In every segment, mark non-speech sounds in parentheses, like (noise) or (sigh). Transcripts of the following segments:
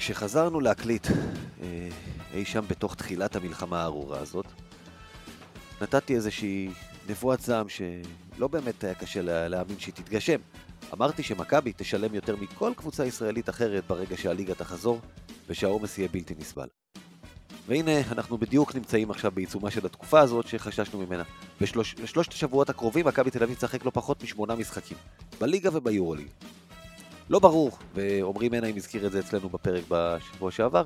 כשחזרנו להקליט אה, אי שם בתוך תחילת המלחמה הארורה הזאת, נתתי איזושהי נבואת זעם שלא באמת היה קשה להאמין שהיא תתגשם. אמרתי שמכבי תשלם יותר מכל קבוצה ישראלית אחרת ברגע שהליגה תחזור, ושהעומס יהיה בלתי נסבל. והנה, אנחנו בדיוק נמצאים עכשיו בעיצומה של התקופה הזאת שחששנו ממנה. בשלוש, בשלושת השבועות הקרובים מכבי תל אביב תשחק לא פחות משמונה משחקים, בליגה וביורוליג. לא ברור, ועמרי מנהים הזכיר את זה אצלנו בפרק בשבוע שעבר,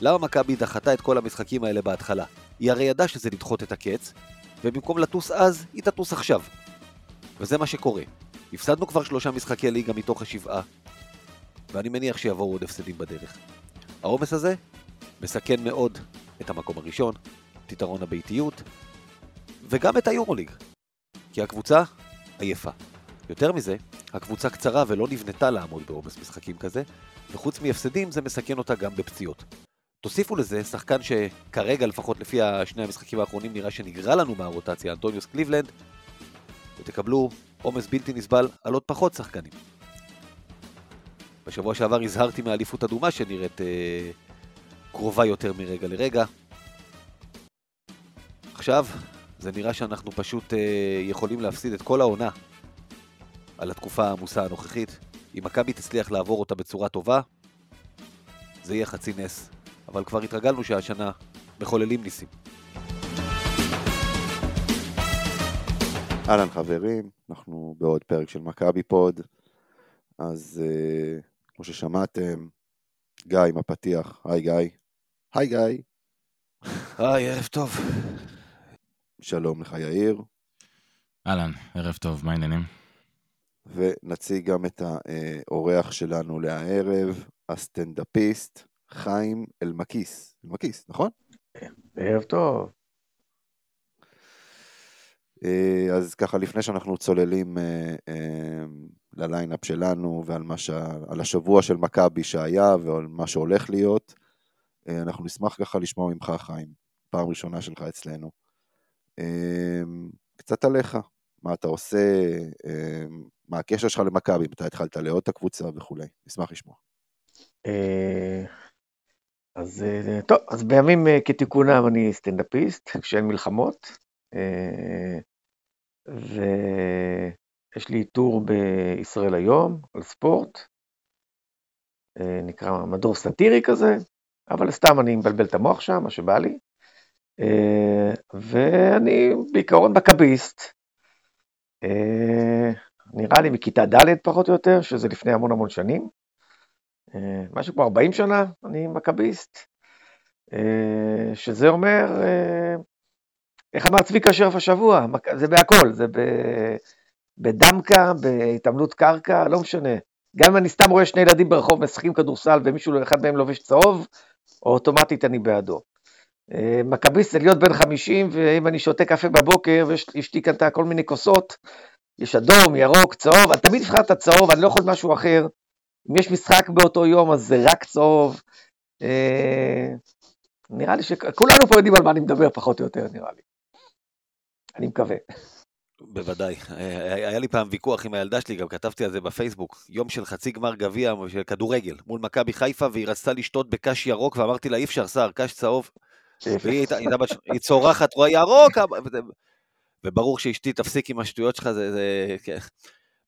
למה מכבי דחתה את כל המשחקים האלה בהתחלה? היא הרי ידעה שזה לדחות את הקץ, ובמקום לטוס אז, היא תטוס עכשיו. וזה מה שקורה. הפסדנו כבר שלושה משחקי ליגה מתוך השבעה, ואני מניח שיבואו עוד הפסדים בדרך. העומס הזה מסכן מאוד את המקום הראשון, את יתרון הביתיות, וגם את היורוליג. כי הקבוצה עייפה. יותר מזה, הקבוצה קצרה ולא נבנתה לעמוד בעומס משחקים כזה, וחוץ מהפסדים זה מסכן אותה גם בפציעות. תוסיפו לזה שחקן שכרגע, לפחות לפי שני המשחקים האחרונים, נראה שנגרע לנו מהרוטציה, אנטוניוס קליבלנד, ותקבלו עומס בלתי נסבל על עוד פחות שחקנים. בשבוע שעבר הזהרתי מאליפות אדומה שנראית אה, קרובה יותר מרגע לרגע. עכשיו, זה נראה שאנחנו פשוט אה, יכולים להפסיד את כל העונה על התקופה העמוסה הנוכחית. אם מכבי תצליח לעבור אותה בצורה טובה, זה יהיה חצי נס. אבל כבר התרגלנו שהשנה מחוללים ניסים. אהלן חברים, אנחנו בעוד פרק של מכבי פוד. אז uh, כמו ששמעתם, גיא עם הפתיח, היי גיא. היי גיא. היי, ערב טוב. שלום לך יאיר. אהלן, ערב טוב, מה העניינים? ונציג גם את האורח שלנו להערב, הסטנדאפיסט, חיים אלמקיס. אלמקיס, נכון? ערב טוב. אה, אז ככה, לפני שאנחנו צוללים אה, אה, לליינאפ שלנו ועל ש... השבוע של מכבי שהיה ועל מה שהולך להיות, אנחנו נשמח ככה לשמוע ממך, חיים, פעם ראשונה שלך אצלנו. קצת עליך, מה אתה עושה, מה הקשר שלך למכבי, מתי התחלת לאהוד את הקבוצה וכולי. נשמח לשמוע. אז טוב, אז בימים כתיקונם אני סטנדאפיסט, כשאין מלחמות. ויש לי טור בישראל היום על ספורט, אה, נקרא מדור סאטירי כזה, אבל סתם אני מבלבל את המוח שם, מה שבא לי. אה, ואני בעיקרון מכביסט. אה, נראה לי מכיתה ד' פחות או יותר, שזה לפני המון המון שנים. משהו כמו 40 שנה אני מכביסט, שזה אומר איך אמר צביקה שרף השבוע? זה בהכל, זה בדמקה, בהתעמלות קרקע, לא משנה. גם אם אני סתם רואה שני ילדים ברחוב משחקים כדורסל ומישהו, אחד מהם לובש צהוב, אוטומטית אני בעדו. אה, מכביסט זה להיות בן 50, ואם אני שותה קפה בבוקר ויש לי כאן כל מיני כוסות, יש אדום, ירוק, צהוב, אני תמיד אבחר את הצהוב, אני לא יכול משהו אחר. אם יש משחק באותו יום, אז זה רק צהוב. אה, נראה לי שכולנו פה יודעים על מה אני מדבר, פחות או יותר, נראה לי. אני מקווה. בוודאי. היה לי פעם ויכוח עם הילדה שלי, גם כתבתי על זה בפייסבוק. יום של חצי גמר גביע של כדורגל מול מכבי חיפה, והיא רצתה לשתות בקש ירוק, ואמרתי לה, אי אפשר, שר, קש צהוב. והיא היא צורחת, רואה ירוק, וברור שאשתי תפסיק עם השטויות שלך, זה... זה כן.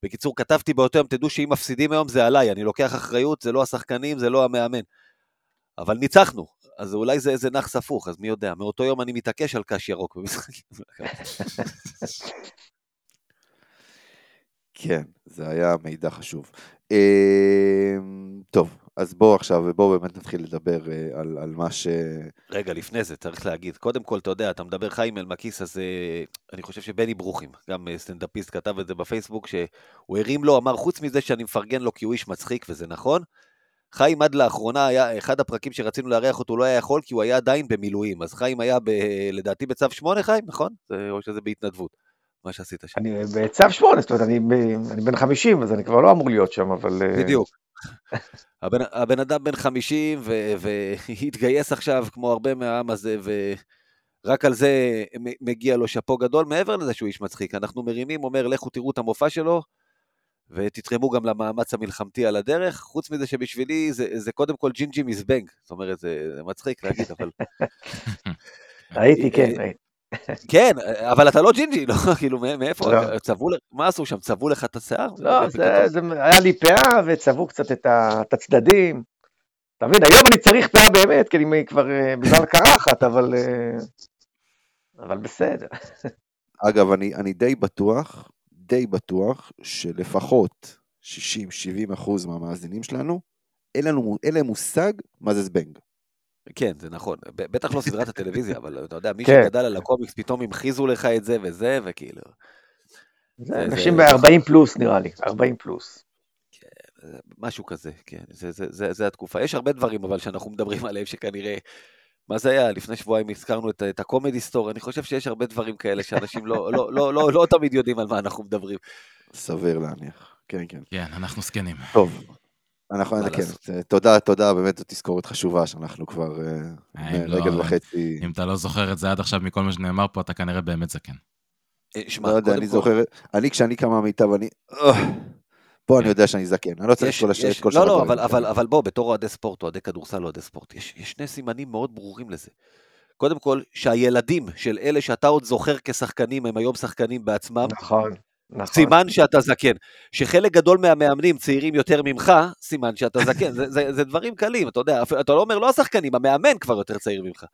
בקיצור, כתבתי באותו יום, תדעו שאם מפסידים היום זה עליי, אני לוקח אחריות, זה לא השחקנים, זה לא המאמן. אבל ניצחנו, אז אולי זה איזה נאחס הפוך, אז מי יודע. מאותו יום אני מתעקש על קש ירוק במשחקים. (laughs) כן, זה היה מידע חשוב. אמ, טוב, אז בואו עכשיו, בואו באמת נתחיל לדבר אה, על, על מה ש... רגע, לפני זה, צריך להגיד. קודם כל, אתה יודע, אתה מדבר חיים אלמקיס, אז אה, אני חושב שבני ברוכים, גם אה, סטנדאפיסט, כתב את זה בפייסבוק, שהוא הרים לו, אמר, חוץ מזה שאני מפרגן לו כי הוא איש מצחיק, וזה נכון, חיים עד לאחרונה היה, אחד הפרקים שרצינו לארח אותו לא היה יכול, כי הוא היה עדיין במילואים. אז חיים היה ב, לדעתי בצו 8, חיים, נכון? זה, או שזה בהתנדבות, מה שעשית שם. אני בצו 8, זאת אומרת, אני, אני בן 50, אז אני כבר לא אמור להיות שם, אבל... בדיוק. הבן, הבן אדם בן 50 והתגייס עכשיו כמו הרבה מהעם הזה, ורק על זה מגיע לו שאפו גדול, מעבר לזה שהוא איש מצחיק. אנחנו מרימים, אומר, לכו תראו את המופע שלו, ותתרמו גם למאמץ המלחמתי על הדרך. חוץ מזה שבשבילי זה, זה קודם כל ג'ינג'י מזבנג. זאת אומרת, זה, זה מצחיק להגיד, אבל... (laughs) הייתי, כן, הייתי. כן, אבל אתה לא ג'ינג'י, לא, (laughs) כאילו, מאיפה? לא. צבעו, מה עשו שם? צבעו לך את השיער? לא, זה, היה לי פאה וצבעו קצת את, הצדדים. אתה מבין, היום אני צריך פאה באמת, כי אני כבר אה, בגלל קרחת, אבל... אה, אבל בסדר. אגב, אני, אני די בטוח, די בטוח, שלפחות 60-70 אחוז מהמאזינים שלנו, אין לנו- אין להם מושג מה זה זבנג. כן, זה נכון. בטח לא סדרת הטלוויזיה, אבל אתה יודע, מי כן. שגדל על הקומיקס, פתאום המחיזו לך את זה וזה, וכאילו... זה זה- אנשים זה- ב-40 פלוס נראה לי, 40 פלוס. משהו כזה, כן, זה, זה, זה, זה התקופה. יש הרבה דברים אבל שאנחנו מדברים עליהם שכנראה... מה זה היה? לפני שבועיים הזכרנו את, את הקומדי סטור, אני חושב שיש הרבה דברים כאלה שאנשים לא, לא, לא, לא, לא תמיד יודעים על מה אנחנו מדברים. סביר להניח. כן, כן. כן, אנחנו זקנים. טוב. אנחנו? זה- תודה, תודה, באמת זו תזכורת חשובה שאנחנו כבר אה, אה, אם לא, רגל אבל- וחצי. אם אתה לא זוכר את זה עד עכשיו מכל מה שנאמר פה, אתה כנראה באמת זקן. אה, שמע, לא יודע, אני זוכר, אני כשאני קם מהמיטה ואני, "אה", פה אני יודע שאני זקן, אני לא צריך כל השאלה, כל לא, שאר לא, הדברים אבל, האלה. אבל, אבל בוא, בתור אוהדי ספורט, אוהדי כדורסל, אוהדי ספורט, יש, יש שני סימנים מאוד ברורים לזה. קודם כל, שהילדים של אלה שאתה עוד זוכר כשחקנים, הם היום שחקנים בעצמם, נכון, נכון. סימן שאתה זקן. שחלק גדול מהמאמנים צעירים יותר ממך, סימן שאתה זקן. זה, זה, זה דברים קלים, אתה יודע, אתה לא אומר לא השחקנים, המאמן כבר יותר צעיר ממך.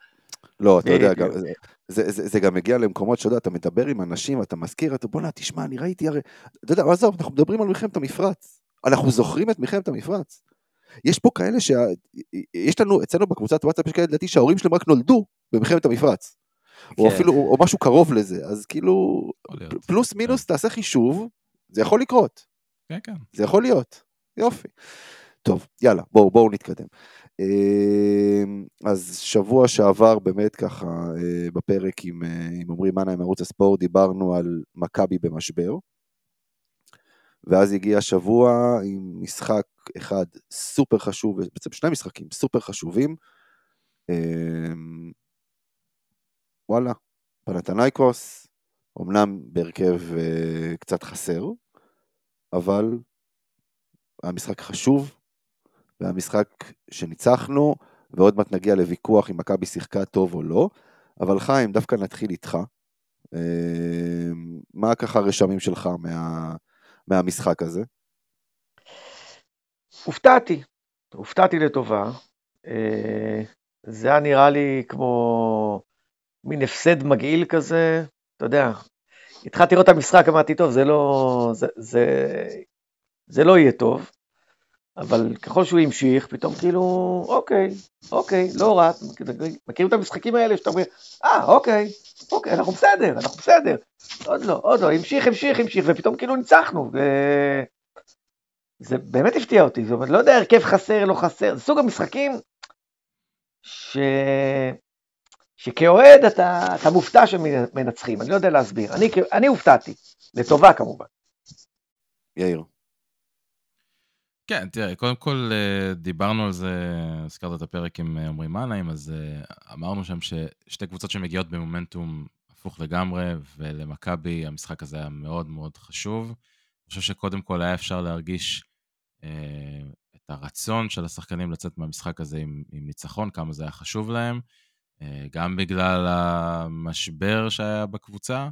לא, אתה יודע, בדיוק. גם, זה, זה, זה גם מגיע למקומות שאתה יודע, אתה מדבר עם אנשים, אתה מזכיר, אתה בוא'נה, תשמע, אני ראיתי הרי, אתה יודע, עזוב, אנחנו מדברים על מלחמת המפרץ. אנחנו זוכרים את מלחמת המפרץ. יש פה כאלה ש... יש לנו, אצלנו בקבוצת וואטסאפ יש כאלה, לדעתי, שההורים שלהם רק נולדו במלחמת המפרץ. או כן. אפילו, או משהו קרוב לזה, אז כאילו. פלוס מינוס, תעשה חישוב, זה יכול לקרות. כן, כן. זה יכול להיות. יופי. טוב, יאללה, בואו בואו נתקדם. אמ, אז שבוע שעבר באמת ככה אה, בפרק עם, אה, עם עמרי מנה עם ערוץ הספורט דיברנו על מכבי במשבר. ואז הגיע השבוע עם משחק אחד סופר חשוב, בעצם שני משחקים סופר חשובים. וואלה, פנתנייקוס, אמנם בהרכב אה, קצת חסר, אבל היה משחק חשוב, והיה משחק שניצחנו, ועוד מעט נגיע לוויכוח אם מכבי שיחקה טוב או לא, אבל חיים, דווקא נתחיל איתך. אה, מה ככה הרשמים שלך מה, מהמשחק הזה? הופתעתי, הופתעתי לטובה. אה, זה היה נראה לי כמו מין הפסד מגעיל כזה, אתה יודע. התחלתי לראות את המשחק, אמרתי, טוב, זה לא, זה, זה, זה לא יהיה טוב, אבל ככל שהוא המשיך, פתאום כאילו, אוקיי, אוקיי, לא רע, מכירים את המשחקים האלה שאתה אומר, אה, אוקיי, אוקיי, אנחנו בסדר, אנחנו בסדר. עוד לא, עוד לא, המשיך, המשיך, המשיך, ופתאום כאילו ניצחנו. ו... זה באמת הפתיע אותי, זאת אומרת, לא יודע, הרכב חסר, לא חסר, זה סוג המשחקים ש... שכאוהד אתה, אתה מופתע שמנצחים, אני לא יודע להסביר, אני, אני הופתעתי, לטובה כמובן. יאיר. כן, תראה, קודם כל אה, דיברנו על זה, הזכרת את הפרק עם אה, עמרי מנהיים, אז אה, אמרנו שם ששתי קבוצות שמגיעות במומנטום הפוך לגמרי, ולמכבי המשחק הזה היה מאוד מאוד חשוב. אני חושב שקודם כל היה אפשר להרגיש אה, את הרצון של השחקנים לצאת מהמשחק הזה עם, עם ניצחון, כמה זה היה חשוב להם, אה, גם בגלל המשבר שהיה בקבוצה,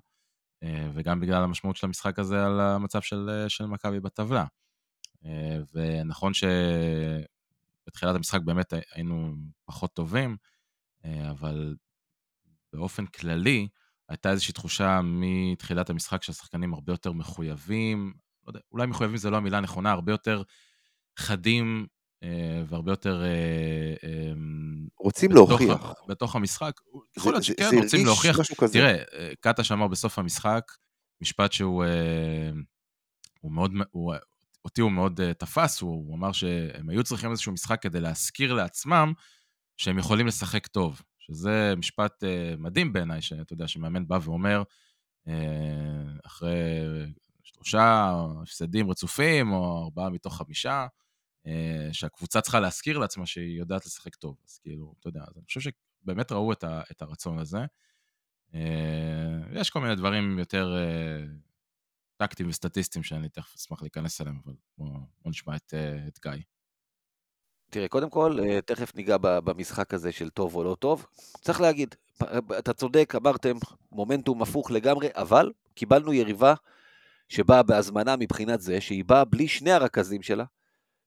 אה, וגם בגלל המשמעות של המשחק הזה על המצב של, אה, של מכבי בטבלה. אה, ונכון שבתחילת המשחק באמת היינו פחות טובים, אה, אבל באופן כללי הייתה איזושהי תחושה מתחילת המשחק שהשחקנים הרבה יותר מחויבים, לא יודע, אולי מחויבים זה לא המילה הנכונה, הרבה יותר חדים אה, והרבה יותר... אה, אה, רוצים בתוך להוכיח. בתוך המשחק, יכול זה- להיות זה- שכן, זה רוצים הרגיש להוכיח. תראה, אה, קטש אמר בסוף המשחק, משפט שהוא אה, הוא מאוד, הוא, אותי הוא מאוד אה, תפס, הוא, הוא אמר שהם היו צריכים איזשהו משחק כדי להזכיר לעצמם שהם יכולים לשחק טוב, שזה משפט אה, מדהים בעיניי, שאתה יודע, שמאמן בא ואומר, אה, אחרי שלושה הפסדים רצופים, או ארבעה מתוך חמישה, אה, שהקבוצה צריכה להזכיר לעצמה שהיא יודעת לשחק טוב. אז כאילו, אתה יודע, אז אני חושב שבאמת ראו את, ה, את הרצון הזה. אה, יש כל מיני דברים יותר, אה, טקטיים וסטטיסטיים שאני תכף אשמח להיכנס אליהם, אבל בואו בוא נשמע את, אה, את גיא. תראה, קודם כל, אה, תכף ניגע במשחק הזה של טוב או לא טוב. צריך להגיד, אתה צודק, אמרתם, מומנטום הפוך לגמרי, אבל קיבלנו יריבה שבאה בהזמנה מבחינת זה שהיא באה בלי שני הרכזים שלה,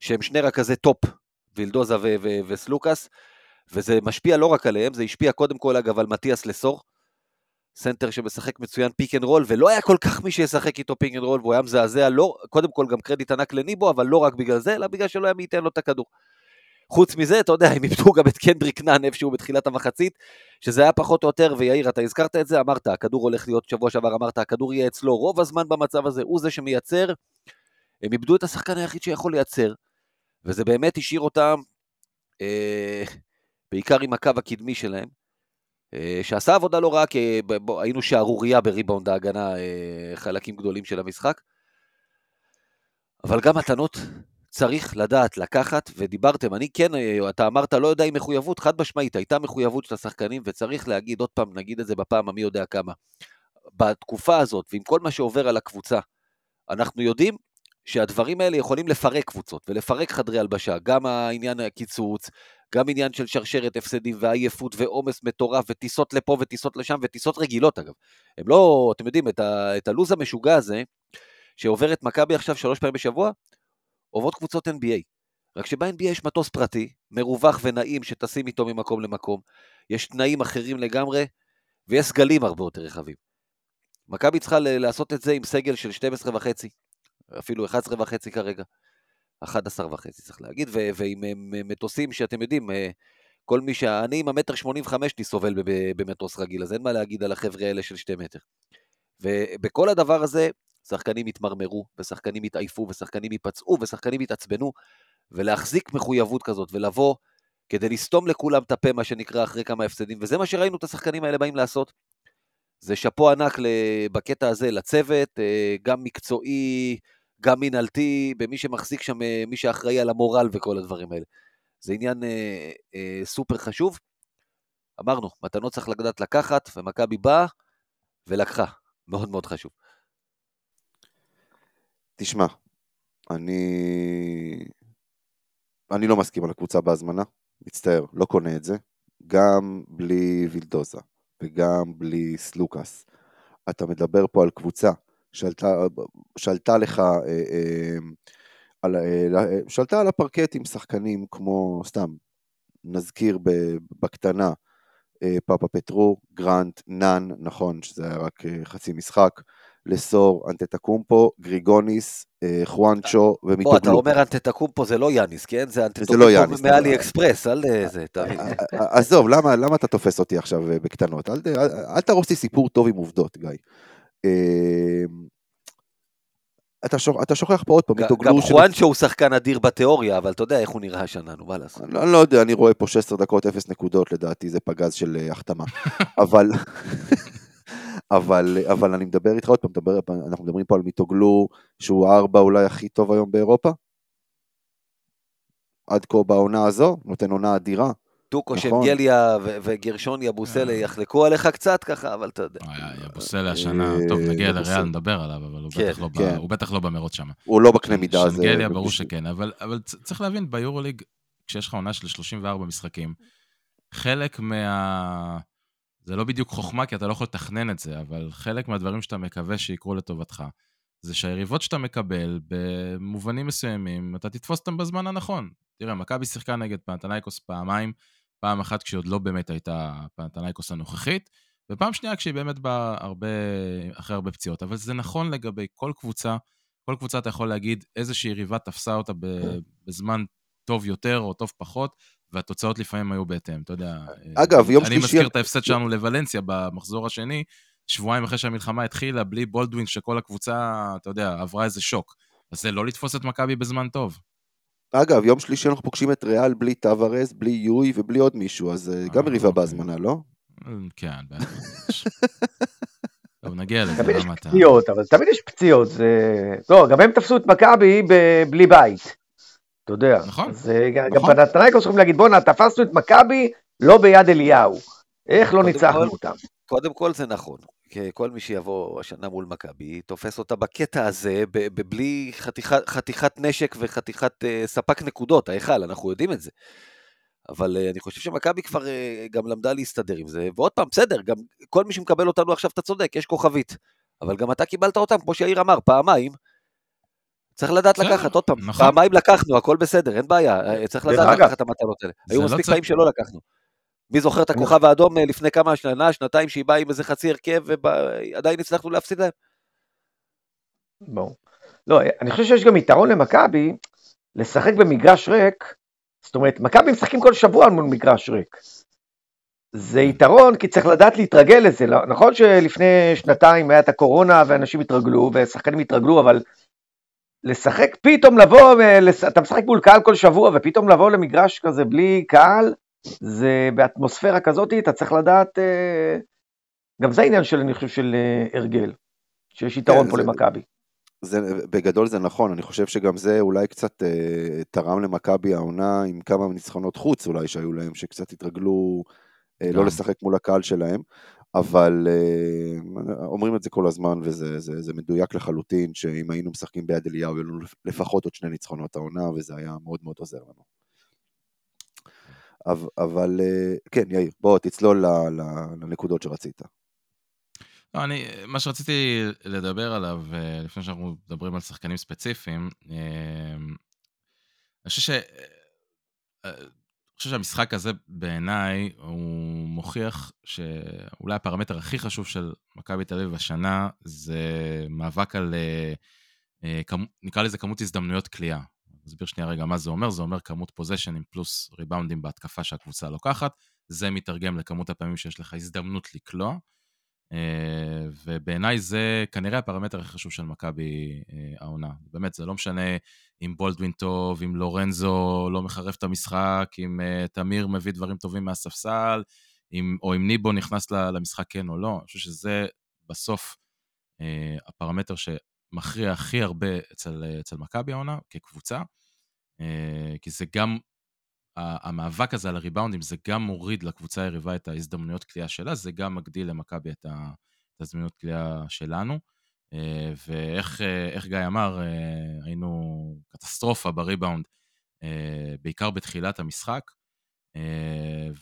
שהם שני רכזי top, וילדוזה ו- ו- וסלוקאס, וזה משפיע לא רק עליהם, זה השפיע קודם כל אגב על מתיאס לסור, סנטר שמשחק מצוין pick and roll, ולא היה כל כך מי שישחק איתו pick and roll, והוא היה מזעזע, לא, קודם כל גם קרדיט ענק לניבו, אבל לא רק בגלל זה, אלא בגלל שלא היה מי ייתן לו את הכדור. חוץ מזה, אתה יודע, (laughs) הם איבדו גם את קנדריק נאן איפשהו בתחילת המחצית, שזה היה פחות או יותר, ויאיר, אתה הזכרת את זה, אמרת, הכדור הולך להיות, שבוע שעבר אמרת, הכדור יהיה אצלו רוב הזמן במצב הזה, הוא זה שמייצר, הם איבדו את השחקן היחיד שיכול לייצר, וזה באמת השאיר אותם, אה, בעיקר עם הקו הקדמי שלהם, אה, שעשה עבודה לא רעה, כי בוא, היינו שערורייה בריבאונד ההגנה אה, חלקים גדולים של המשחק, אבל גם מתנות צריך לדעת לקחת, ודיברתם, אני כן, אה, אתה אמרת, לא יודע אם מחויבות, חד משמעית, הייתה מחויבות של השחקנים, וצריך להגיד, עוד פעם, נגיד את זה בפעם המי יודע כמה. בתקופה הזאת, ועם כל מה שעובר על הקבוצה, אנחנו יודעים שהדברים האלה יכולים לפרק קבוצות ולפרק חדרי הלבשה, גם העניין הקיצוץ, גם עניין של שרשרת הפסדים ועייפות ועומס מטורף וטיסות לפה וטיסות לשם וטיסות רגילות אגב. הם לא, אתם יודעים, את, ה, את הלו"ז המשוגע הזה, שעובר את מכבי עכשיו שלוש פעמים בשבוע, עוברות קבוצות NBA. רק שב-NBA יש מטוס פרטי, מרווח ונעים שטסים איתו ממקום למקום, יש תנאים אחרים לגמרי, ויש סגלים הרבה יותר רחבים. מכבי צריכה לעשות את זה עם סגל של 12 וחצי, אפילו 11 וחצי כרגע. 11 וחצי צריך להגיד, ו- ועם מטוסים שאתם יודעים, אה, כל מי ש... אני עם המטר 85 אני סובל במטוס רגיל, אז אין מה להגיד על החבר'ה האלה של שתי מטר. ובכל הדבר הזה, שחקנים יתמרמרו, ושחקנים יתעייפו, ושחקנים ייפצעו, ושחקנים יתעצבנו, ולהחזיק מחויבות כזאת, ולבוא כדי לסתום לכולם את הפה, מה שנקרא, אחרי כמה הפסדים, וזה מה שראינו את השחקנים האלה באים לעשות. זה שאפו ענק בקטע הזה לצוות, אה, גם מקצועי, גם מנהלתי, במי שמחזיק שם, אה, מי שאחראי על המורל וכל הדברים האלה. זה עניין אה, אה, סופר חשוב. אמרנו, מתנות צריך לדעת לקחת, ומכבי באה ולקחה. מאוד מאוד חשוב. תשמע, אני... אני לא מסכים על הקבוצה בהזמנה, מצטער, לא קונה את זה. גם בלי וילדוזה וגם בלי סלוקס. אתה מדבר פה על קבוצה לך, אה, אה, על, אה, שעלתה על הפרקט עם שחקנים כמו, סתם, נזכיר בקטנה, פאפה פטרו, גרנט, נאן, נכון שזה היה רק חצי משחק, לסור, אנטטקומפו, גריגוניס, חואנצ'ו ומיטוגלו. בוא, אתה אומר אנטטקומפו זה לא יאניס, כן? זה אנטטקומפו לא מאלי אקספרס, אל זה, תבין. עזוב, למה, למה אתה תופס אותי עכשיו בקטנות? אל, אל, אל תהרוס לי סיפור טוב עם עובדות, גיא. אמ, אתה, שוכ... אתה שוכח פה עוד פעם, גם חואנצ'ו הוא שחקן אדיר בתיאוריה, אבל אתה יודע איך הוא נראה השנה, נו, מה לעשות? אני, אני לא יודע, אני רואה פה 16 דקות, 0 נקודות, לדעתי זה פגז של uh, החתמה. (laughs) אבל, (laughs) אבל, אבל אני מדבר איתך עוד פעם, מדבר, אנחנו מדברים פה על מיטוגלו, שהוא הארבע אולי הכי טוב היום באירופה. עד כה בעונה הזו, נותן עונה אדירה. טוקו נכון. שנגליה וגרשון יבוסלה אה. יחלקו עליך קצת ככה, אבל אתה יודע. יבוסלה השנה, טוב, נגיע לריאל, נדבר עליו, אבל כן, לא כן. הוא בטח לא במרוץ שם. הוא לא בקנה מידה הזה. שנגליה, ברור שכן, אבל צריך להבין, ביורוליג, כשיש לך עונה של 34 משחקים, חלק מה... זה לא בדיוק חוכמה, כי אתה לא יכול לתכנן את זה, אבל חלק מהדברים שאתה מקווה שיקרו לטובתך, זה שהיריבות שאתה מקבל, במובנים מסוימים, אתה תתפוס אותם בזמן הנכון. תראה, מכבי שיחקה נגד פנתנייקוס פעמיים, פעם אחת כשהיא עוד לא באמת הייתה פנתנייקוס הנוכחית, ופעם שנייה כשהיא באמת באה הרבה, אחרי הרבה פציעות. אבל זה נכון לגבי כל קבוצה, כל קבוצה אתה יכול להגיד איזושהי יריבה תפסה אותה בזמן טוב יותר או טוב פחות, והתוצאות לפעמים היו בהתאם, אתה יודע. אגב, יום שלישי... אני מזכיר את ההפסד שלנו לוולנסיה במחזור השני, שבועיים אחרי שהמלחמה התחילה, בלי בולדווין, שכל הקבוצה, אתה יודע, עברה איזה שוק. אז זה לא לתפוס את מכבי בזמן טוב. אגב, יום שלישי אנחנו פוגשים את ריאל בלי טווארז, בלי יואי ובלי עוד מישהו, אז אה, גם מריבה אוקיי. בהזמנה, לא? כן, בטח. טוב, נגיע לזה. תמיד יש פציעות, אבל תמיד יש פציעות. לא, גם הם תפסו את מכבי בלי בית. אתה יודע. נכון. גם נכון. פנתנייקוס יכולים להגיד, בואנה, תפסנו את מכבי לא ביד אליהו. איך לא ניצחנו אותם? קודם כל זה נכון. כל מי שיבוא השנה מול מכבי, תופס אותה בקטע הזה, בלי חתיכת, חתיכת נשק וחתיכת uh, ספק נקודות, ההיכל, אנחנו יודעים את זה. אבל uh, אני חושב שמכבי כבר uh, גם למדה להסתדר עם זה, ועוד פעם, בסדר, גם כל מי שמקבל אותנו עכשיו, אתה צודק, יש כוכבית. אבל גם אתה קיבלת אותם, כמו שיאיר אמר, פעמיים. צריך לדעת לקחת, עוד פעם, נכון. פעמיים לקחנו, הכל בסדר, אין בעיה, צריך לדעת לקחת את המטלות האלה. היו לא מספיק פעמים שלא לקחנו. מי זוכר את הכוכב האדום אה, לפני כמה שנה, שנתיים, שהיא באה עם איזה חצי הרכב, ועדיין הצלחנו להפסיד להם? ברור. לא, אני חושב שיש גם יתרון למכבי לשחק במגרש ריק, זאת אומרת, מכבי משחקים כל שבוע מול מגרש ריק. זה יתרון כי צריך לדעת להתרגל לזה, לא, נכון שלפני שנתיים היה את הקורונה ואנשים התרגלו ושחקנים התרגלו, אבל לשחק, פתאום לבוא, אתה משחק מול קהל כל שבוע ופתאום לבוא למגרש כזה בלי קהל, זה באטמוספירה כזאת, אתה צריך לדעת, אה, גם זה עניין של, אני חושב, של אה, הרגל, שיש יתרון כן, פה למכבי. זה, בגדול זה נכון, אני חושב שגם זה אולי קצת אה, תרם למכבי העונה עם כמה ניצחונות חוץ אולי שהיו להם, שקצת התרגלו אה, לא לשחק מול הקהל שלהם, אבל אה, אומרים את זה כל הזמן וזה זה, זה מדויק לחלוטין, שאם היינו משחקים ביד אליהו, היו לנו לפחות עוד שני ניצחונות העונה, וזה היה מאוד מאוד עוזר לנו. אבל אה, כן, יאיר, בוא תצלול לנקודות שרצית. לא, אני, מה שרציתי לדבר עליו, אה, לפני שאנחנו מדברים על שחקנים ספציפיים, אה, אני חושב ש... אני חושב שהמשחק הזה בעיניי הוא מוכיח שאולי הפרמטר הכי חשוב של מכבי תל אביב השנה זה מאבק על, נקרא לזה כמות הזדמנויות כליאה. נסביר שנייה רגע מה זה אומר, זה אומר כמות פוזיישנים פלוס ריבאונדים בהתקפה שהקבוצה לוקחת, זה מתרגם לכמות הפעמים שיש לך הזדמנות לקלוע, אה, ובעיניי זה כנראה הפרמטר הכי חשוב של מכבי אה, העונה. באמת, זה לא משנה אם בולדווין טוב, אם לורנזו לא מחרף את המשחק, אם אה, תמיר מביא דברים טובים מהספסל, אם, או אם ניבו נכנס למשחק כן או לא. אני חושב שזה בסוף הפרמטר ש... מכריע הכי הרבה אצל, אצל מכבי העונה, כקבוצה, אה, כי זה גם, המאבק הזה על הריבאונדים, זה גם מוריד לקבוצה היריבה את ההזדמנויות כליאה שלה, זה גם מגדיל למכבי את ההזדמנויות כליאה שלנו. אה, ואיך אה, גיא אמר, היינו קטסטרופה בריבאונד, בעיקר בתחילת המשחק.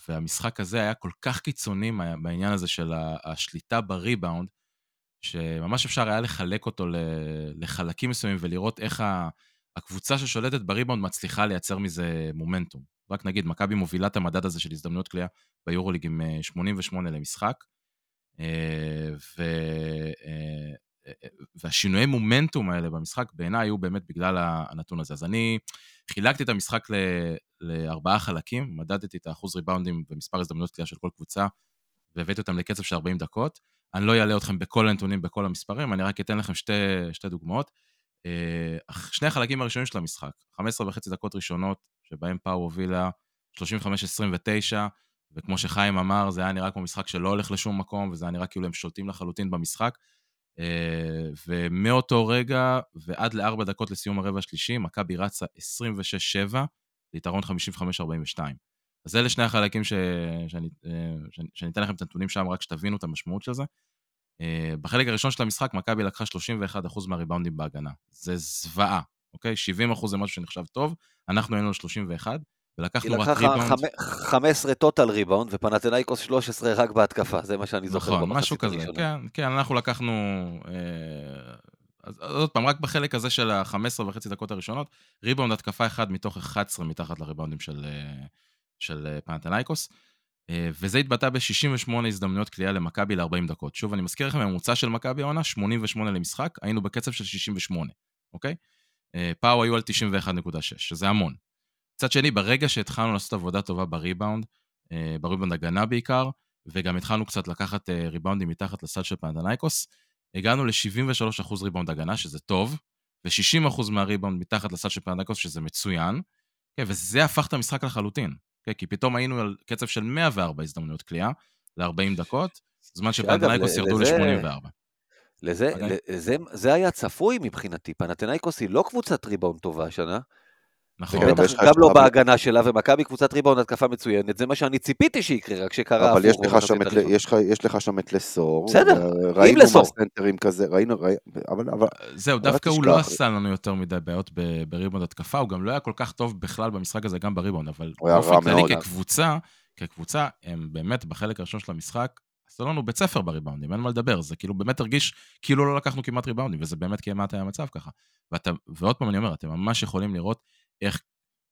והמשחק הזה היה כל כך קיצוני בעניין הזה של השליטה בריבאונד, שממש אפשר היה לחלק אותו לחלקים מסוימים ולראות איך הקבוצה ששולטת בריבאונד מצליחה לייצר מזה מומנטום. רק נגיד, מכבי מובילה את המדד הזה של הזדמנויות קליעה ביורוליג עם 88 אה, למשחק, אה, ו... אה, והשינויי מומנטום האלה במשחק בעיניי היו באמת בגלל הנתון הזה. אז אני חילקתי את המשחק ל... לארבעה חלקים, מדדתי את האחוז ריבאונדים ומספר הזדמנויות קליעה של כל קבוצה, והבאתי אותם לקצב של 40 דקות. אני לא אעלה אתכם בכל הנתונים, בכל המספרים, אני רק אתן לכם שתי, שתי דוגמאות. Uh, שני החלקים הראשונים של המשחק, 15 וחצי דקות ראשונות, שבהם פאו הובילה 35-29, וכמו שחיים אמר, זה היה נראה כמו משחק שלא הולך לשום מקום, וזה היה נראה כאילו הם שולטים לחלוטין במשחק. Uh, ומאותו רגע ועד לארבע דקות לסיום הרבע השלישי, מכבי רצה 26-7, ליתרון 55-42. אז אלה שני החלקים ש... שאני, אה, שאני, שאני אתן לכם את הנתונים שם, רק שתבינו את המשמעות של זה. אה, בחלק הראשון של המשחק, מכבי לקחה 31% מהריבאונדים בהגנה. זה זוועה, אוקיי? 70% זה משהו שנחשב טוב, אנחנו היינו 31, ולקחנו רק ריבאונד. היא לקחה 15 טוטל ריבאונד, ופנתנאיקוס 13 רק בהתקפה, זה מה שאני זוכר נכון, משהו כזה, כן, כן, אנחנו לקחנו... אה, אז עוד פעם, רק בחלק הזה של ה-15 וחצי דקות הראשונות, ריבאונד התקפה אחד מתוך 11 מתחת לריבאונדים של, של אה, פנתנייקוס, אה, וזה התבטא ב-68 הזדמנויות קליעה למכבי ל-40 דקות. שוב, אני מזכיר לכם, הממוצע של מכבי העונה, 88 למשחק, היינו בקצב של 68, אוקיי? אה, פאו היו על 91.6, שזה המון. מצד שני, ברגע שהתחלנו לעשות עבודה טובה בריבאונד, בריבאונד הגנה בעיקר, וגם התחלנו קצת לקחת ריבאונדים מתחת לסל של פנתנייקוס, הגענו ל-73% ריבאונד הגנה, שזה טוב, ו-60% מהריבאונד מתחת לסל של פנתנייקוס, שזה מצוין, כן, וזה הפך את המשחק לחלוטין. כן, כי פתאום היינו על קצב של 104 הזדמנויות קליעה ל-40 דקות, זמן שפנתנייקוס ירדו ל-84. לזה, לזה, זה היה צפוי מבחינתי, פנתנייקוס היא לא קבוצת ריבאונד טובה השנה. נכון. בטח גם לא בהגנה שלה, ומכבי קבוצת ריבאונד התקפה מצוינת, זה מה שאני ציפיתי שיקרה, רק שקרה אבל יש הפוך לך שם את- הראשונה. יש לך- יש לך שם את לסור. בסדר, ו- עם ראינו לסור. מה סנטרים כזה, ראינו, ראי- אבל אבל- זהו, דווקא הוא. לא עשה לנו יותר מדי בעיות בריבאונד התקפה, הוא גם לא היה כל כך טוב בכלל במשחק הזה, גם בריבאונד, אבל באופן כללי. כקבוצה, כקבוצה, הם באמת בחלק הראשון של המשחק, עשו לנו בית ספר בריבאונדים, אין מה לדבר, זה כאילו באמת הרגיש כאילו לא לקחנו כמעט ריבאונדים, וזה באמת כמעט היה המצב ככה. ואתה, ועוד פעם אני אומר, אתם ממש יכולים לראות איך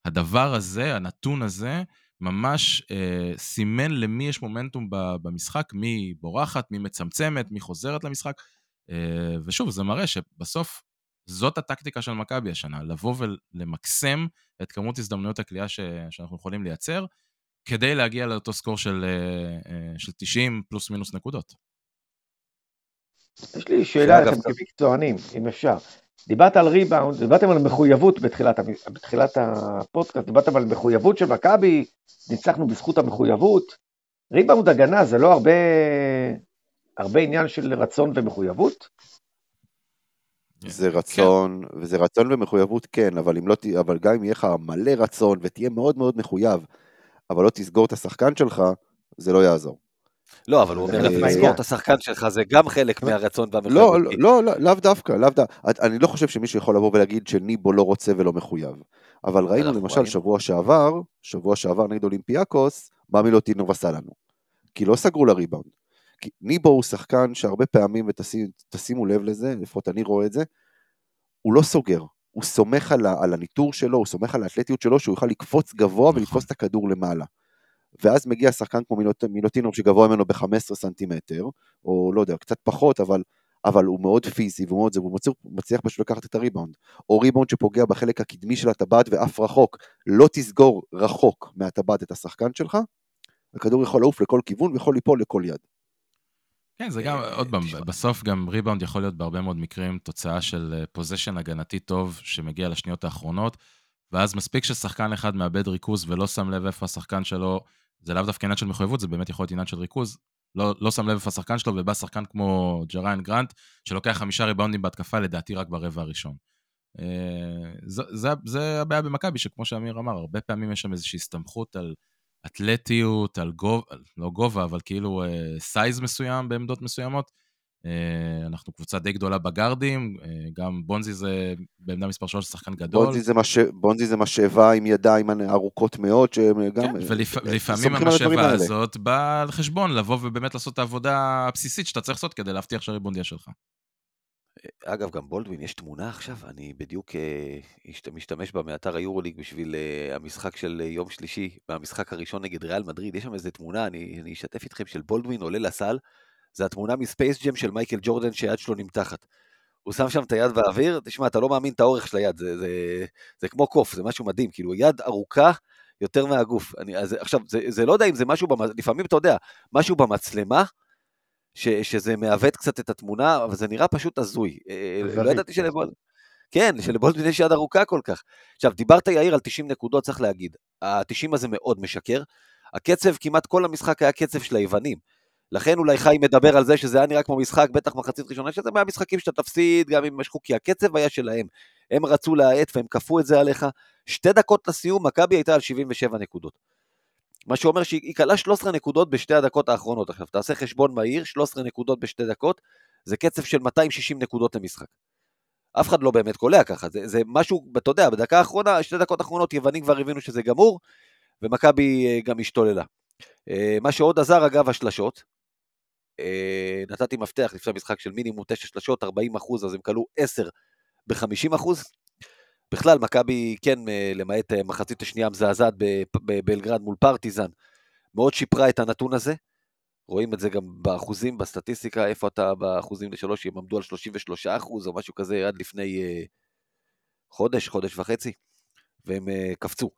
הדבר הזה, הנתון הזה, ממש אה, סימן למי יש מומנטום ב- במשחק, מי בורחת, מי מצמצמת, מי חוזרת למשחק. אה, ושוב, זה מראה שבסוף זאת הטקטיקה של מכבי השנה, לבוא ולמקסם את כמות הזדמנויות הכלייה ש, שאנחנו יכולים לייצר, כדי להגיע לאותו סקור של, אה, אה, של 90 פלוס מינוס נקודות. יש לי שאלה לכם כמקצוענים, אם אפשר. דיברת על ריבאונד, דיברתם על מחויבות בתחילת, בתחילת הפודקאסט, דיברתם על מחויבות של מכבי, ניצחנו בזכות המחויבות. ריבאונד הגנה זה לא הרבה, הרבה עניין של רצון ומחויבות? זה רצון, וזה רצון ומחויבות כן, אבל, לא, אבל גם אם יהיה לך מלא רצון ותהיה מאוד מאוד מחויב, אבל לא תסגור את השחקן שלך, זה לא יעזור. לא, אבל הוא אומר, מהעניין. את השחקן שלך, זה גם חלק מהרצון לא, והמחויבות. לא, לא, לא, לאו דווקא, לאו דווקא. אני לא חושב שמישהו יכול לבוא ולהגיד שניבו לא רוצה ולא מחויב. אבל ראינו למשל. שבוע שעבר, שבוע שעבר נגד אולימפיאקוס, מה מילוטינוב עשה לנו. כי לא סגרו לריבאונד. כי ניבו הוא שחקן שהרבה פעמים, ותשימו לב לזה, לפחות אני רואה את זה, הוא לא סוגר. הוא סומך על, הניטור שלו, הוא סומך על האתלטיות שלו, שהוא יוכל לקפוץ גבוה נכון. ולתפוס את הכדור למעלה. ואז מגיע שחקן כמו מילוט, מילוטינוב שגבוה ממנו ב-15 סנטימטר, או לא יודע, קצת פחות, אבל, אבל הוא מאוד פיזי והוא מאוד זה, והוא מצליח, מצליח פשוט לקחת את הריבאונד. או ריבאונד שפוגע בחלק הקדמי של הטבעת ואף רחוק, לא תסגור רחוק מהטבעת את השחקן שלך, הכדור יכול לעוף לכל כיוון ויכול ליפול לכל יד. כן, זה גם, אה, עוד פעם. בסוף גם ריבאונד יכול להיות בהרבה מאוד מקרים תוצאה של possession הגנתי טוב שמגיע לשניות האחרונות, ואז מספיק ששחקן אחד מאבד ריכוז ולא שם לב איפה השחקן שלו, זה לאו דווקא עניין של מחויבות, זה באמת יכול להיות עניין של ריכוז, לא, לא שם לב איפה השחקן שלו, ובא שחקן כמו ג'ריין גרנט, שלוקח חמישה ריבאונדים בהתקפה, לדעתי רק ברבע הראשון. אה, זה, זה, זה הבעיה במכבי, שכמו שאמיר אמר, הרבה פעמים יש שם איזושהי הסתמכות על אתלטיות, על גובה, לא גובה, אבל כאילו אה, size מסוים בעמדות מסוימות. אה, אנחנו קבוצה די גדולה בגארדים, אה, גם בונזי זה בעמדה מספר 3 שחקן גדול. בונזי זה, מש... בונזי זה משאבה עם ידיים ארוכות מאוד, שהם גם... כן, ולפעמים המשאבה. הזאת באה על חשבון לבוא ובאמת לעשות את העבודה הבסיסית שאתה צריך לעשות כדי להבטיח שהריבון יהיה שלך. אגב, גם בולדווין, יש תמונה עכשיו, אני בדיוק אה, משתמש בה מאתר היורוליג בשביל אה, המשחק של אה, יום שלישי, במשחק הראשון נגד ריאל מדריד, יש שם איזה תמונה, אני, אני אשתף איתכם, של בולדווין עולה לסל, זה התמונה מספייס ג'ם של מייקל ג'ורדן שהיד שלו נמתחת. הוא שם שם את היד באוויר, תשמע, אתה לא מאמין את האורך של היד, זה, זה, זה כמו קוף, זה משהו מדהים, כאילו, יד ארוכה יותר מהגוף. אני, אז, עכשיו, זה, זה לא יודע אם זה משהו, במ... לפעמים אתה יודע, משהו במצלמה, ש, שזה מעוות קצת את התמונה, אבל זה נראה פשוט הזוי. אה, לא זווית, ידעתי. שלבולדווין... כן, שלבולדווין יש יד ארוכה כל כך. עכשיו, דיברת, יאיר, על 90 נקודות, צריך להגיד. ה-90 הזה מאוד משקר. הקצב, כמעט כל המשחק היה קצב של היוונים. לכן אולי חיים מדבר על זה שזה היה נראה כמו משחק, בטח מחצית ראשונה, שזה מהמשחקים שאתה תפסיד, גם אם משכו, כי הקצב היה שלהם. הם רצו להאט והם כפו את זה עליך. שתי דקות לסיום, מכבי הייתה על 77 נקודות. מה שאומר שהיא כלה 13 נקודות בשתי הדקות האחרונות. עכשיו, תעשה חשבון מהיר, 13 נקודות בשתי דקות, זה קצב של 260 נקודות למשחק. אף אחד לא באמת קולע ככה, זה, זה משהו, אתה יודע, בדקה האחרונה, שתי דקות האחרונות, יוונים כבר הבינו שזה גמור, ומכבי אה, גם השתוללה. אה, מה שעוד עזר, אגב, השלשות. אה, נתתי מפתח לפני המשחק של מינימום 9 שלשות, 40 אחוז, אז הם כלו 10 ב-50 אחוז. בכלל, מכבי, כן, אה, למעט אה, מחצית השנייה המזעזעת בבלגרד מול פרטיזן, מאוד שיפרה את הנתון הזה. רואים את זה גם באחוזים, בסטטיסטיקה, איפה אתה באחוזים לשלוש, הם עמדו על 33 אחוז או משהו כזה עד לפני אה, חודש, חודש וחצי, והם אה, קפצו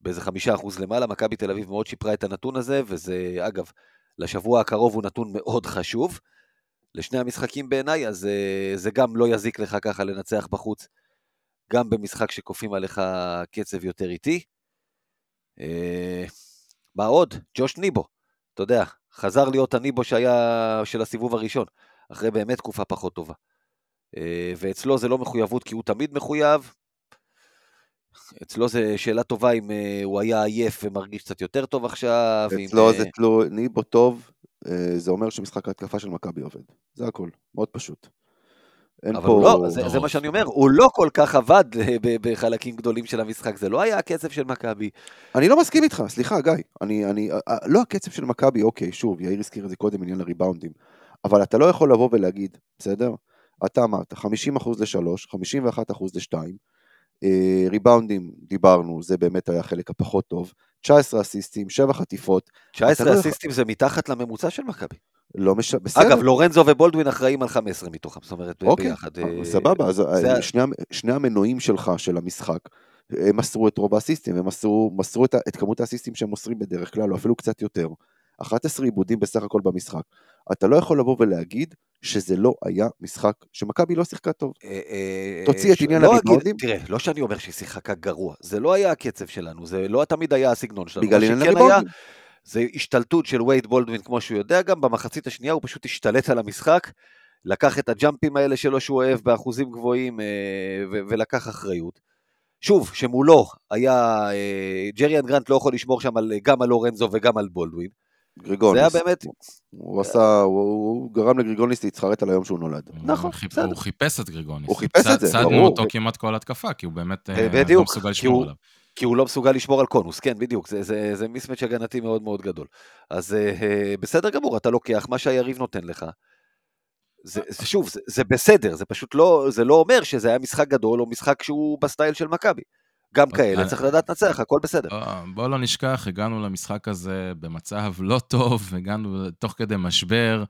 באיזה חמישה אחוז למעלה. מכבי תל אביב מאוד שיפרה את הנתון הזה, וזה, אגב, לשבוע הקרוב הוא נתון מאוד חשוב. לשני המשחקים בעיניי, אז אה, זה גם לא יזיק לך ככה לנצח בחוץ, גם במשחק שכופים עליך קצב יותר איטי. אה, מה עוד? ג'וש ניבו, אתה יודע, חזר להיות הניבו שהיה של הסיבוב הראשון, אחרי באמת תקופה פחות טובה. אה, ואצלו זה לא מחויבות כי הוא תמיד מחויב. אצלו זו שאלה טובה אם אה, הוא היה עייף ומרגיש קצת יותר טוב עכשיו. אצלו אה, זה תלוי, ניבו טוב, אה, זה אומר שמשחק ההתקפה של מכבי עובד. זה הכל, מאוד פשוט. אין אבל פה... לא, זה, זה. מה שאני אומר, הוא לא כל כך עבד אה, בחלקים גדולים של המשחק, זה לא היה הקצב של מכבי. אני לא מסכים איתך, סליחה, גיא. אני, אני, אה, לא הקצב של מכבי, אוקיי, שוב, יאיר הזכיר את זה קודם, עניין הריבאונדים. אבל אתה לא יכול לבוא ולהגיד, בסדר? אתה אמרת, 50% ל-3, 51% ל-2. אה, ריבאונדים, דיברנו, זה באמת היה החלק הפחות טוב. 19 אסיסטים, 7 חטיפות, 19 לא אסיסטים זה מתחת לממוצע של מכבי. לא מש... בסדר. אגב, לורנזו ובולדווין אחראים על 15 מתוכם, זאת אומרת, אוקיי, ביחד. אה, אה, סבבה, אז זה- שני, שני המנועים שלך, של המשחק, הם מסרו את רוב האסיסטים, הם מסרו, מסרו את, את כמות האסיסטים שהם מוסרים בדרך כלל, או אפילו קצת יותר. 11 עיבודים בסך הכל במשחק. אתה לא יכול לבוא ולהגיד שזה לא היה משחק, שמכבי לא שיחקה טוב. אה, אה, תוציא את עניין לא הריבאונדים. תראה, לא שאני אומר שהיא שיחקה גרוע, זה לא היה הקצב שלנו, זה לא תמיד היה הסגנון שלנו. בגלל עניין הריבאונדים. זה השתלטות של וייד בולדווין, כמו שהוא יודע גם, במחצית השנייה הוא פשוט השתלט על המשחק, לקח את הג'אמפים האלה שלו שהוא אוהב באחוזים גבוהים, אה, ולקח אחריות. שוב, שמולו היה, ג'ריאן גרנט לא יכול לשמור שם גם על לורנזו וגם על בולדווין. גריגוניס. זה היה באמת- הוא עשה, הוא, גרם לגריגוניס להתחרט על היום שהוא נולד. נכון, בסדר. הוא חיפש את גריגוניס. הוא חיפש את זה, צדנו ברור. אותו כמעט כל התקפה, כי הוא באמת אה, לא בדיוק, מסוגל לשמור עליו. כי הוא לא מסוגל לשמור על קונוס, כן, בדיוק, זה, זה, זה mismatch הגנתי מאוד מאוד גדול. אז אה, אה, בסדר גמור, אתה לוקח מה שהיריב נותן לך. זה, זה שוב, זה, זה בסדר, זה פשוט לא, זה לא אומר שזה היה משחק גדול או משחק שהוא ב style של מכבי. גם כאלה, אה, צריך לדעת לנצח, הכל בסדר. בוא לא נשכח, הגענו למשחק הזה במצב לא טוב, הגענו תוך כדי משבר.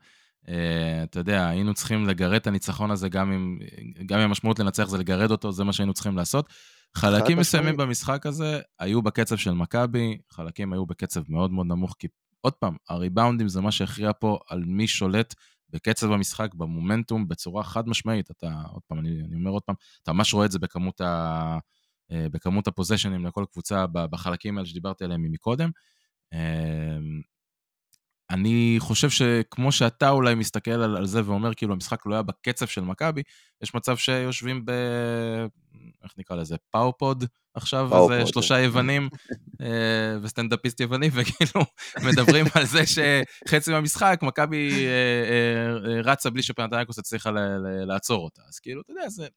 אה, אתה יודע, היינו צריכים לגרד את הניצחון הזה, גם אם, גם אם המשמעות לנצח זה לגרד אותו, זה מה שהיינו צריכים לעשות. חלקים. מסוימים במשחק הזה היו בקצב של מכבי, חלקים היו בקצב מאוד מאוד נמוך, כי עוד פעם, הריבאונדים זה מה שהכריע פה על מי שולט בקצב המשחק, במומנטום, בצורה חד משמעית. אתה, עוד פעם, אני, אני אומר עוד פעם, אתה ממש רואה את זה בכמות ה... אה, בכמות הפוזיישנים לכל קבוצה בחלקים האלה שדיברתי עליהם מקודם. אה, אני חושב שכמו שאתה אולי מסתכל על, על זה ואומר כאילו המשחק לא היה בקצב של מכבי, יש מצב שיושבים ב... איך נקרא לזה? פאופוד עכשיו, פאופוד, איזה כן. שלושה יוונים אה, וסטנדאפיסט יווני, (laughs) וכאילו מדברים על זה שחצי מהמשחק מכבי אה, אה, אה, רצה בלי שפנתנייקוס הצליחה לעצור אותה. אז כאילו, אתה יודע, זה,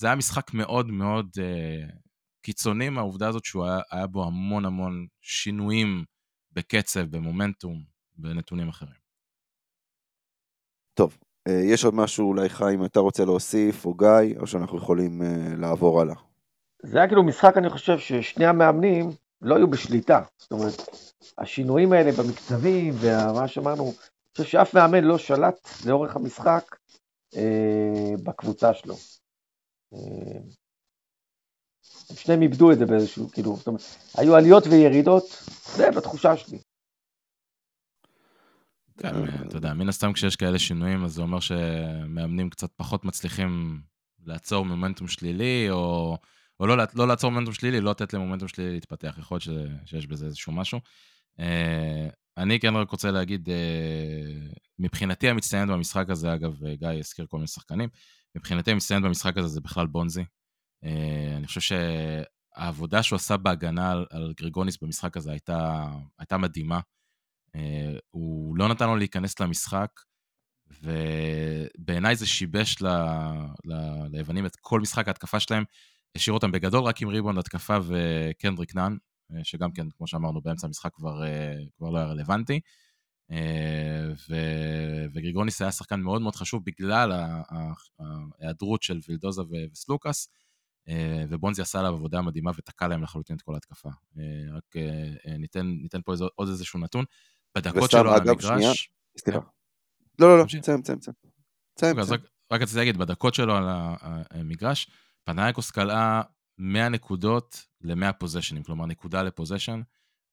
זה היה משחק מאוד מאוד אה, קיצוני מהעובדה הזאת שהוא היה, היה בו המון המון שינויים בקצב, במומנטום, בנתונים אחרים. טוב, אה, יש עוד משהו אולי חיים, אתה רוצה להוסיף, או גיא, או שאנחנו יכולים אה, לעבור הלאה. זה היה כאילו משחק, אני חושב, ששני המאמנים לא היו בשליטה. זאת אומרת, השינויים האלה במקצבים, ומה שאמרנו, אני חושב שאף מאמן לא שלט לאורך המשחק אה, בקבוצה שלו. אה, הם שניהם איבדו את זה באיזשהו, כאילו, זאת אומרת, היו עליות וירידות, זה בתחושה שלי. כן, אה, אתה יודע, מן הסתם כשיש כאלה שינויים, אז זה אומר שמאמנים קצת פחות מצליחים לעצור מומנטום שלילי, או, או לא, לא לעצור מומנטום שלילי, לא לתת למומנטום שלילי להתפתח. יכול להיות שיש בזה איזשהו משהו. אה, אני כן רק רוצה להגיד, אה, מבחינתי המצטיינת במשחק הזה, אגב, גיא הזכיר כל מיני שחקנים, מבחינתי המצטיינת במשחק הזה זה בכלל בונזי. אה, אני חושב שהעבודה שהוא עשה בהגנה על, על גרגוניס במשחק הזה הייתה, הייתה מדהימה. אה, הוא לא נתן לו להיכנס למשחק, ובעיניי זה שיבש ל, ל, ליוונים את כל משחק ההתקפה שלהם, השאיר אותם בגדול רק עם ריבון התקפה וקנדריק נאן, אה, שגם כן, כמו שאמרנו, באמצע המשחק כבר, כבר לא היה רלוונטי. אה, וגריגוניס היה שחקן מאוד מאוד חשוב בגלל ההיעדרות של וילדוזה וסלוקאס, אה, ובונזי עשה עליו עבודה מדהימה ותקע להם לחלוטין את כל ההתקפה. אה, רק ניתן, ניתן פה עוד איזשהו נתון. בדקות שלו על המגרש, סליחה. לא, לא, לא. תסיים, תסיים, תסיים. אוקיי. רק, רציתי להגיד, בדקות שלו על המגרש, פנאייקוס קלעה 100 נקודות ל-100 פוזיישנים, כלומר נקודה לפוזיישן,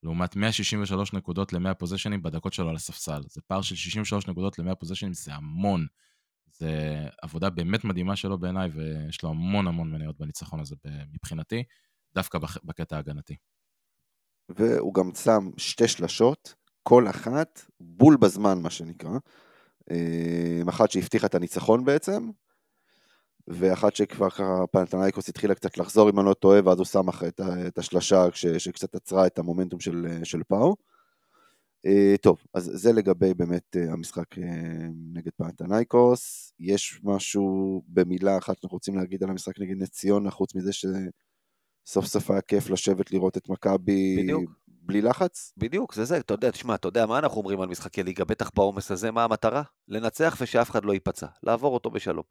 לעומת 163 נקודות ל-100 פוזיישנים בדקות שלו על הספסל. זה פער של 63 נקודות ל-100 פוזיישנים, זה המון. זה עבודה באמת מדהימה שלו בעיניי, ויש לו המון המון מניות בניצחון הזה מבחינתי, דווקא בקטע ההגנתי. והוא גם שם שתי שלשות, כל אחת בול בזמן, מה שנקרא. אה, אחת שהבטיחה את הניצחון בעצם, ואחת שכבר ככה פנתנייקוס התחילה קצת לחזור, אם אני לא טועה, ואז הוא שם אחרי את, את השלשה שקצת עצרה את המומנטום של, של פאו. אה, טוב, אז זה לגבי באמת אה, המשחק אה, נגד פנתנייקוס. יש משהו במילה אחת שאנחנו רוצים להגיד על המשחק נגד נס ציונה, חוץ מזה שסוף סוף היה כיף לשבת לראות את מכבי בלי לחץ? בדיוק, זה זה, אתה יודע, תשמע, אתה יודע מה אנחנו אומרים על משחקי ליגה, בטח בעומס הזה, מה המטרה? לנצח ושאף אחד לא ייפצע, לעבור אותו בשלום.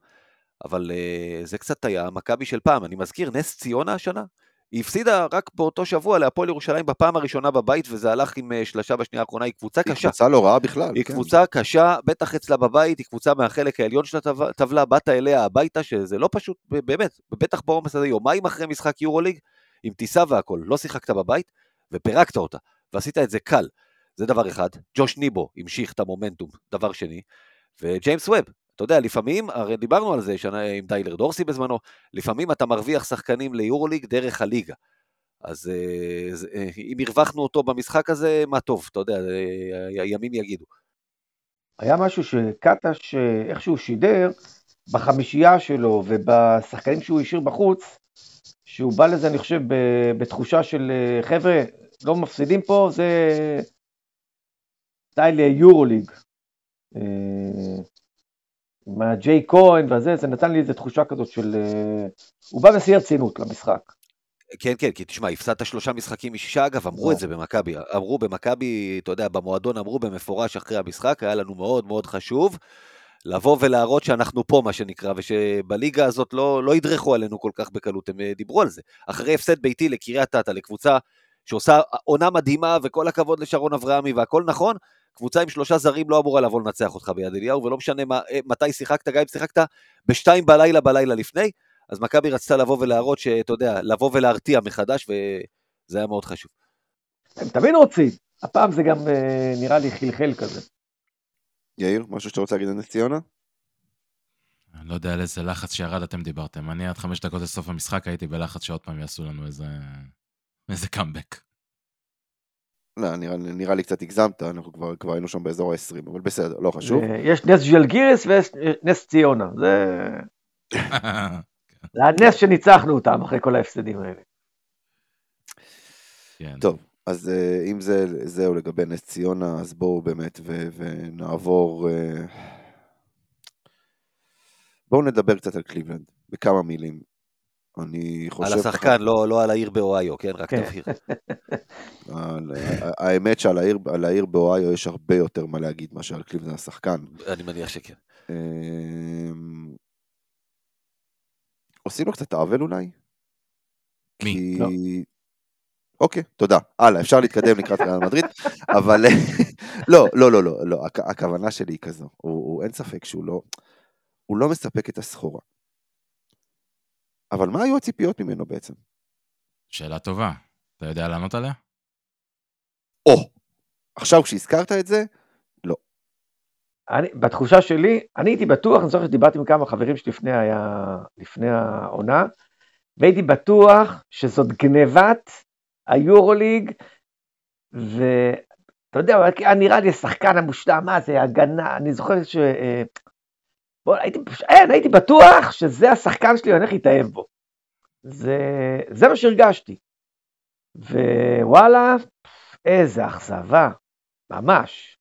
אבל uh, זה קצת היה מכבי של פעם, אני מזכיר, נס ציונה השנה, היא הפסידה רק באותו שבוע להפועל ירושלים בפעם הראשונה בבית, וזה הלך עם uh, שלשה בשנייה האחרונה, היא קבוצה היא קשה. היא קבוצה לא רעה בכלל. היא כן. קבוצה קשה, בטח אצלה בבית, היא קבוצה מהחלק העליון של הטבלה, באת אליה הביתה, שזה לא פשוט, באמת, בטח בעומס הזה, יומיים אחרי משחק יורוליג, עם טיסה והכל, לא שיחקת בבית, ופירקת אותה. ועשית את זה קל. זה דבר אחד. ג'וש ניבו המשיך את המומנטום, דבר שני. וג'יימס ווב, אתה יודע, לפעמים, הרי דיברנו על זה שנה עם דיילר דורסי בזמנו, לפעמים אתה מרוויח שחקנים ליורוליג דרך הליגה. אז אה, אה, אם הרווחנו אותו במשחק הזה, מה טוב, אתה יודע, אה, הימים יגידו. היה משהו שקטש איכשהו שידר בחמישייה שלו ובשחקנים שהוא השאיר בחוץ, שהוא בא לזה, אני חושב, בתחושה של חבר'ה, לא מפסידים פה, זה סטייל יורוליג. אה, עם הג'יי כהן וזה, זה נתן לי איזו תחושה כזאת של... אה, הוא בא בשיא הרצינות למשחק. כן, כן, כי תשמע, הפסדת שלושה משחקים משישה, אגב, אמרו את זה במכבי, אמרו במכבי, אתה יודע, במועדון אמרו במפורש אחרי המשחק, היה לנו מאוד מאוד חשוב לבוא ולהראות שאנחנו פה, מה שנקרא, ושבליגה הזאת לא, לא ידרכו עלינו כל כך בקלות, הם אה, דיברו על זה. אחרי הפסד ביתי לקריית אתא, לקבוצה שעושה עונה מדהימה, וכל הכבוד לשרון אברהמי והכל נכון, קבוצה עם שלושה זרים לא אמורה לבוא לנצח אותך ביד אליהו, ולא משנה מה, אה, מתי שיחקת, גם אם שיחקת בשתיים בלילה בלילה לפני, אז מכבי רצתה לבוא ולהראות שאתה יודע, לבוא ולהרתיע מחדש, וזה היה מאוד חשוב. הם תמיד רוצים, הפעם זה גם אה, נראה לי חלחל כזה. יאיר, משהו שאתה רוצה להגיד על נס ציונה? אני לא יודע על איזה לחץ שירד אתם דיברתם. אני עד חמש דקות לסוף המשחק הייתי בלחץ שעוד פעם יעשו לנו איזה איזה קאמבק. לא, נראה, נראה לי קצת הגזמת, אנחנו כבר, כבר היינו שם באזור ה-20, אבל בסדר, לא חשוב. אה, יש נס ז'לגיריס ונס ציונה, זה... (laughs) זה הנס שניצחנו אותם אחרי כל ההפסדים האלה. כן. טוב, אז אה, אם זה, זהו לגבי נס ציונה, אז בואו באמת ו, ונעבור... אה, בואו נדבר קצת על קליבלנד, בכמה מילים. אני חושב... על השחקן, לא, לא על העיר באוהיו, כן? רק כן. תבהיר. האמת שעל העיר, העיר באוהיו יש הרבה יותר מה להגיד מאשר על קליבלנד השחקן. אני מניח שכן. אמ, עושים לו קצת עוול אולי? מי? כי... לא. אוקיי, תודה. הלאה, אפשר להתקדם לקראת ריאל מדריד, אבל (laughs) לא, לא, לא, לא, לא, הכוונה שלי היא כזו, הוא, הוא, אין ספק שהוא לא, הוא לא מספק את הסחורה. אבל מה היו הציפיות ממנו בעצם? שאלה טובה. אתה יודע לענות עליה? או, עכשיו כשהזכרת את זה, לא. אני, בתחושה שלי, אני הייתי בטוח, אני זוכר שדיברתי עם כמה חברים שלפני היה, לפני העונה, והייתי בטוח שזאת גנבת היורוליג, ואתה יודע, היה נראה לי השחקן המושלם, מה זה, הגנה, אני זוכר ש... בוא, הייתי, אין, הייתי בטוח שזה השחקן שלי, אני הולך להתאהב בו. זה, זה מה שהרגשתי. ווואלה, איזה אכזבה, ממש.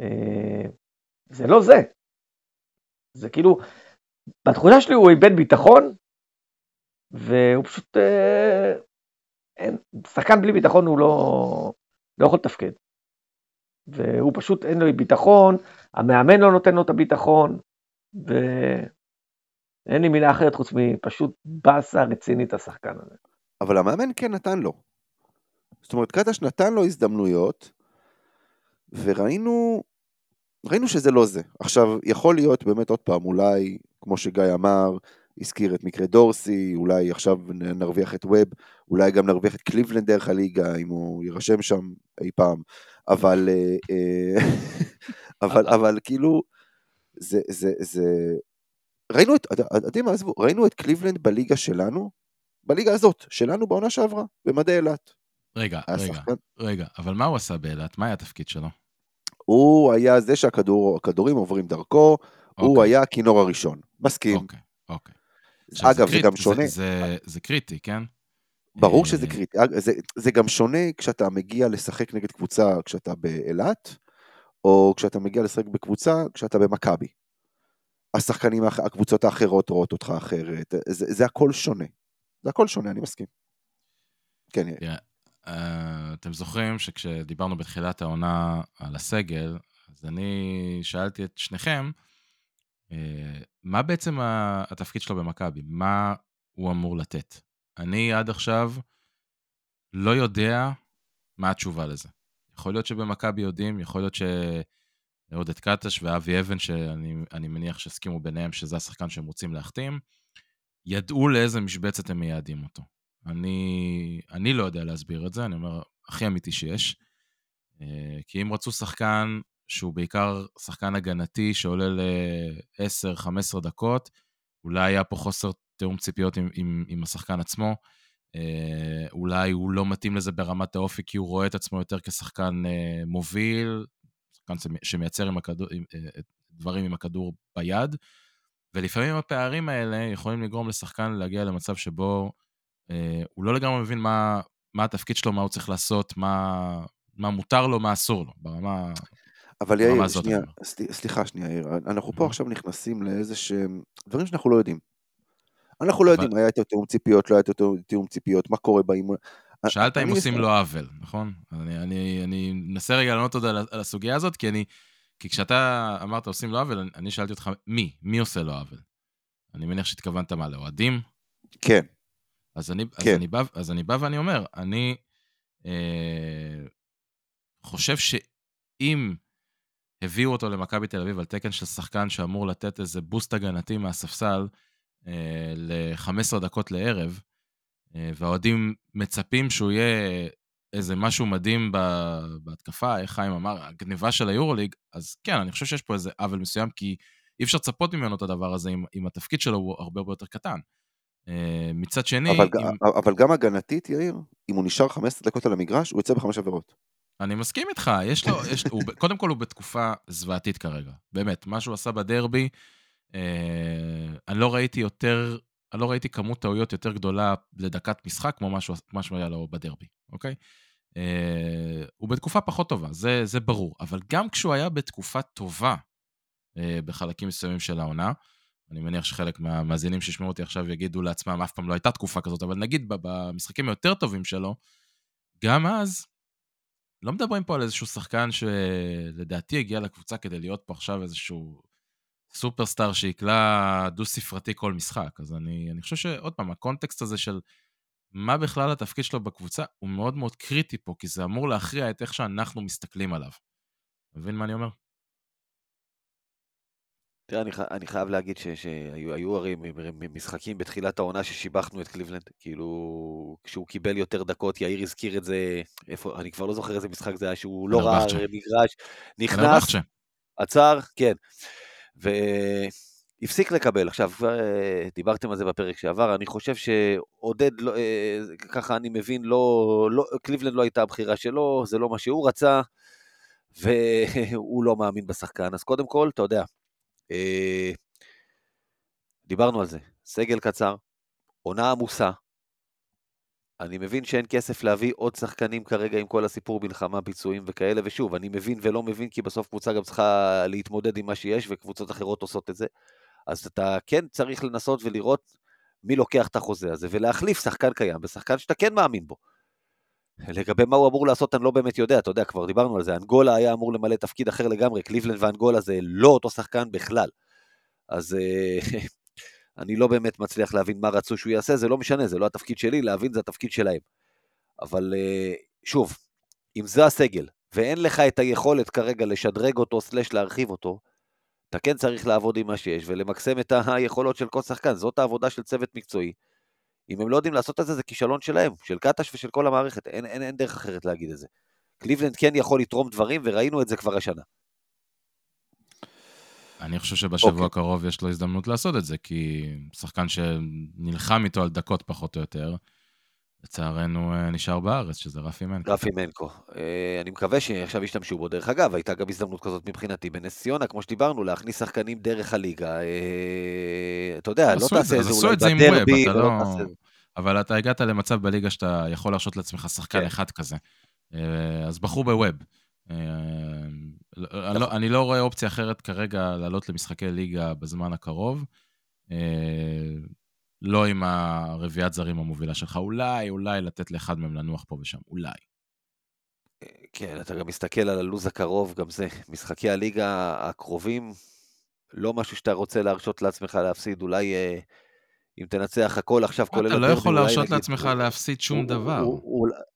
אה, זה לא זה. זה כאילו, בתחושה שלי הוא איבד ביטחון, והוא פשוט, אה, אין, שחקן בלי ביטחון הוא לא, לא יכול לתפקד. והוא פשוט אין לו ביטחון, המאמן לא נותן לו את הביטחון, ואין לי מילה אחרת חוץ מפשוט באסה רצינית השחקן הזה. אבל המאמן כן נתן לו. זאת אומרת, קטש נתן לו הזדמנויות, וראינו ראינו שזה לא זה. עכשיו, יכול להיות באמת עוד פעם, אולי, כמו שגיא אמר, הזכיר את מקרה דורסי, אולי עכשיו נרוויח את ווב, אולי גם נרוויח את קליבלנד דרך הליגה, אם הוא יירשם שם אי פעם, אבל, אה, אה, (laughs) אבל, אבל כאילו, זה, זה, זה... ראינו את, אתם עזבו, ראינו את קליבלנד בליגה שלנו, בליגה הזאת, שלנו בעונה שעברה, במדי אילת. רגע, רגע, שחקן... רגע, אבל מה הוא עשה באילת? מה היה התפקיד שלו? הוא היה זה שהכדורים עוברים דרכו, אוקיי. הוא היה הכינור הראשון. מסכים. אוקיי, אוקיי. אגב, זה קריט- גם שונה. זה, זה, זה קריטי, כן? ברור אה, שזה קריטי. אג- זה, זה גם שונה כשאתה מגיע לשחק נגד קבוצה כשאתה באילת, או כשאתה מגיע לשחק בקבוצה כשאתה במכבי. השחקנים, הקבוצות האחרות רואות אותך אחרת, זה, זה הכל שונה. זה הכל שונה, אני מסכים. כן, יאיר. תראה, אה, אתם זוכרים שכשדיברנו בתחילת העונה על הסגל, אז אני שאלתי את שניכם, אה, מה בעצם התפקיד שלו במכבי? מה הוא אמור לתת? אני עד עכשיו לא יודע מה התשובה לזה. יכול להיות שבמכבי יודעים, יכול להיות שעודד קטש ואבי אבן, שאני אני מניח שהסכימו ביניהם שזה השחקן שהם רוצים להחתים, ידעו לאיזה משבצת הם מייעדים אותו. אני, אני לא יודע להסביר את זה, אני אומר, הכי אמיתי שיש. אה, כי אם רצו שחקן שהוא בעיקר שחקן הגנתי שעולה ל-10-15 דקות, אולי היה פה חוסר תיאום ציפיות עם, עם, עם השחקן עצמו. אה, אולי הוא לא מתאים לזה ברמת האופי כי הוא רואה את עצמו יותר כשחקן אה, מוביל, שחקן שמייצר עם הכדור, עם, אה, דברים עם הכדור ביד. ולפעמים הפערים האלה יכולים לגרום לשחקן להגיע למצב שבו אה, הוא לא לגמרי מבין מה, מה התפקיד שלו, מה הוא צריך לעשות, מה, מה מותר לו, מה אסור לו, ברמה... אבל יאיר, שנייה, סליחה שנייה יאיר, אנחנו פה. עכשיו נכנסים לאיזה שהם דברים שאנחנו לא יודעים. אנחנו לא אבל- יודעים, היה את התיאום ציפיות, לא היה את התיאום ציפיות, מה קורה באימון. שאלת אם עושים לו עוול, נכון? אני, אני, אני מנסה רגע לענות עוד על, הסוגיה הזאת, כי אני... כי כשאתה אמרת עושים לו עוול, אני, שאלתי אותך, מי? מי עושה לו עוול? אני מניח שהתכוונת מה, לאוהדים? כן, אז אני, אז, כן. אני בא, אז אני בא ואני אומר, אני אה, חושב שאם הביאו אותו למכבי תל אביב על תקן של שחקן שאמור לתת איזה בוסט הגנתי מהספסל ל-15 דקות לערב, אה, והאוהדים מצפים שהוא יהיה איזה משהו מדהים בהתקפה, איך חיים אמר, הגניבה של היורוליג, אז כן, אני חושב שיש פה איזה עוול מסוים, כי אי אפשר לצפות ממנו את הדבר הזה אם, אם התפקיד שלו הוא הרבה הרבה יותר קטן. אה, מצד שני, אבל, אם, אבל גם הגנתית, יאיר, אם הוא נשאר 15 דקות על המגרש, הוא יוצא בחמש עבירות. אני מסכים איתך, יש לו, יש, הוא, קודם כל הוא בתקופה זוועתית כרגע, באמת, מה שהוא עשה בדרבי, אה, אני לא ראיתי יותר, אני לא ראיתי כמות טעויות יותר גדולה לדקת משחק כמו מה שהוא- מה שהיה לו בדרבי, אוקיי? אה, הוא בתקופה פחות טובה, זה, זה ברור, אבל גם כשהוא היה בתקופה טובה אה, בחלקים מסוימים של העונה, אני מניח שחלק מהמאזינים שישמעו אותי עכשיו יגידו לעצמם, אף פעם לא הייתה תקופה כזאת, אבל נגיד במשחקים היותר טובים שלו, גם אז, לא מדברים פה על איזשהו שחקן שלדעתי הגיע לקבוצה כדי להיות פה עכשיו איזשהו סופרסטאר שיקלע דו-ספרתי כל משחק. אז אני, אני חושב שעוד פעם, הקונטקסט הזה של מה בכלל התפקיד שלו בקבוצה הוא מאוד מאוד קריטי פה, כי זה אמור להכריע את איך שאנחנו מסתכלים עליו. מבין מה אני אומר? תראה, אני, אני חייב להגיד ש- שהיו היו הרי משחקים בתחילת העונה ששיבחנו את קליבלנד, כאילו, כשהוא קיבל יותר דקות, יאיר הזכיר את זה, איפה, אני כבר לא זוכר איזה משחק זה היה, שהוא לא ראה. מגרש, נכנס. עצר, כן, והפסיק לקבל. עכשיו, אה, דיברתם על זה בפרק שעבר, אני חושב שעודד, לא, אה, ככה אני מבין, לא, לא, קליבלנד לא הייתה הבחירה שלו, זה לא מה שהוא רצה, והוא לא מאמין בשחקן. אז קודם כל, אתה יודע, אה, דיברנו על זה, סגל קצר, עונה עמוסה. אני מבין שאין כסף להביא עוד שחקנים כרגע עם כל הסיפור מלחמה, פיצויים וכאלה, ושוב, אני מבין ולא מבין, כי בסוף קבוצה גם צריכה להתמודד עם מה שיש, וקבוצות אחרות עושות את זה. אז אתה כן צריך לנסות ולראות מי לוקח את החוזה הזה, ולהחליף שחקן קיים בשחקן שאתה כן מאמין בו. לגבי מה הוא אמור לעשות, אני לא באמת יודע, אתה יודע, כבר דיברנו על זה, אנגולה היה אמור למלא תפקיד אחר לגמרי, קליבלנד ואנגולה זה לא אותו שחקן בכלל. אז אה, אני לא באמת מצליח להבין מה רצו שהוא יעשה, זה לא משנה, זה לא התפקיד שלי, להבין זה התפקיד שלהם. אבל אה, שוב, אם זה הסגל, ואין לך את היכולת כרגע לשדרג אותו, סלש להרחיב אותו, אתה כן צריך לעבוד עם מה שיש ולמקסם את היכולות של כל שחקן, זאת העבודה של צוות מקצועי. אם הם לא יודעים לעשות את זה, זה כישלון שלהם, של קטש ושל כל המערכת, אין, אין, אין דרך אחרת להגיד את זה. קליבלנד כן יכול לתרום דברים, וראינו את זה כבר השנה. אני חושב שבשבוע אוקיי. הקרוב יש לו הזדמנות לעשות את זה, כי שחקן שנלחם איתו על דקות פחות או יותר, לצערנו אה, נשאר בארץ, שזה רפי מנקו. רפי מנקו. אה, אני מקווה שעכשיו ישתמשו בו. דרך אגב, הייתה גם הזדמנות כזאת מבחינתי בנס ציונה, כמו שדיברנו, להכניס שחקנים דרך הליגה. אה, אתה יודע, לא תעשה את זה אולי בדרבי, לא. אבל אתה הגעת למצב בליגה שאתה יכול להרשות לעצמך שחקן כן. אחד כזה. אז בחרו בווב. לא, נכון. אני לא רואה אופציה אחרת כרגע לעלות למשחקי ליגה בזמן הקרוב. לא עם הרביעיית זרים המובילה שלך. אולי, אולי לתת לאחד מהם לנוח פה ושם, אולי. כן, אתה גם מסתכל על הלו"ז הקרוב, גם זה, משחקי הליגה הקרובים, לא משהו שאתה רוצה להרשות לעצמך להפסיד, אולי אה, אם תנצח הכל עכשיו, כולל... אתה לא יכול להרשות לעצמך להפסיד שום דבר.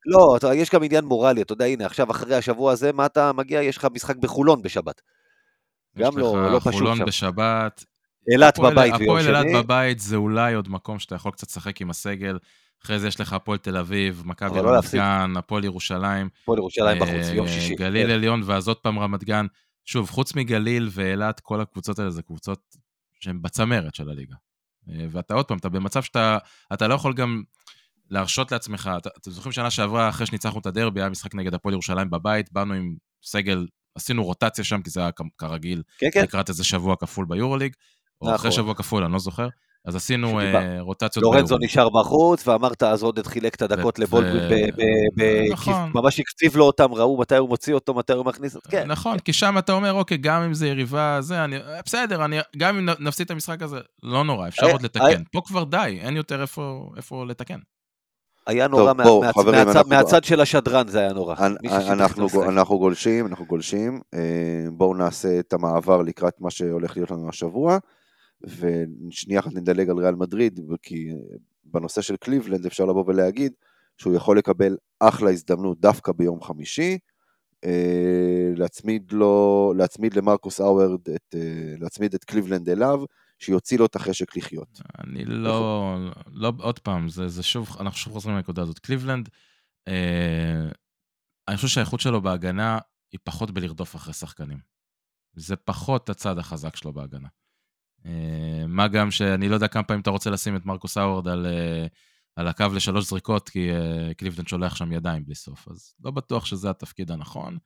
לא, יש גם עניין מורלי, אתה יודע, הנה, עכשיו אחרי השבוע הזה, מה אתה מגיע? יש לך משחק בחולון בשבת. גם לא, לא פשוט שם. יש לך חולון בשבת, אילת בבית ביום שני. הפועל אילת בבית זה אולי עוד מקום שאתה יכול קצת לשחק עם הסגל. אחרי זה יש לך הפועל תל אביב, מכבי לא רמת גן, הפועל ירושלים. הפועל ירושלים בחוץ, יום שישי. גליל כן. עליון, ואז עוד פעם רמת גן. שוב, חוץ מגליל ואילת, כל הקבוצות האלה זה קבוצות שהן בצמרת של הליגה. אה, ואתה עוד פעם, אתה במצב שאתה אתה לא יכול גם להרשות לעצמך, אתם זוכרים שנה שעברה, אחרי שניצחנו את הדרבי, היה משחק נגד הפועל ירושלים בבית, באנו עם סגל, עשינו רוטציה שם, כי זה היה כרגיל, כן, כן. לקראת איזה שבוע כפול ביורוליג. או אחרי נכון. שבוע כפול, אני לא זוכר. אז עשינו אה, רוטציות. לורנזו נשאר בחוץ, ואמרת אז עודד חילק את הדקות לבולדווין, נכון. ממש הקציב לו אותם, ראו מתי הוא מוציא אותו, מתי הוא מכניס אותו, כן. נכון, כי שם אתה אומר, אוקיי, גם אם זה יריבה, זה, אני, בסדר, אני, גם אם נפסיד את המשחק הזה, לא נורא, אפשר עוד לתקן. פה כבר די, אין יותר איפה לתקן. היה נורא טוב, מה, בוא, מהצ, חברים, מהצד, אנחנו... מהצד של השדרן זה היה נורא. אנחנו, אנחנו גולשים, אנחנו גולשים. אה, בואו נעשה את המעבר לקראת מה שהולך להיות לנו השבוע. ושנייה אחת נדלג על ריאל מדריד, כי בנושא של קליבלנד אפשר לבוא ולהגיד שהוא יכול לקבל אחלה הזדמנות דווקא ביום חמישי, אה, להצמיד לו, להצמיד למרקוס האוורד, את, אה, להצמיד את קליבלנד אליו, שיוציא לו את החשק לחיות. אני לא, לא, עוד פעם, זה, זה שוב, אנחנו שוב חוזרים לנקודה הזאת. קליבלנד, אה, אני חושב שהאיכות שלו בהגנה היא פחות בלרדוף אחרי שחקנים. זה פחות הצד החזק שלו בהגנה. אה, מה גם שאני לא יודע כמה פעמים אתה רוצה לשים את מרקוס האוורד על, אה, על הקו לשלוש זריקות, כי אה, קליבלנד שולח שם ידיים בלי סוף, אז לא בטוח שזה התפקיד הנכון.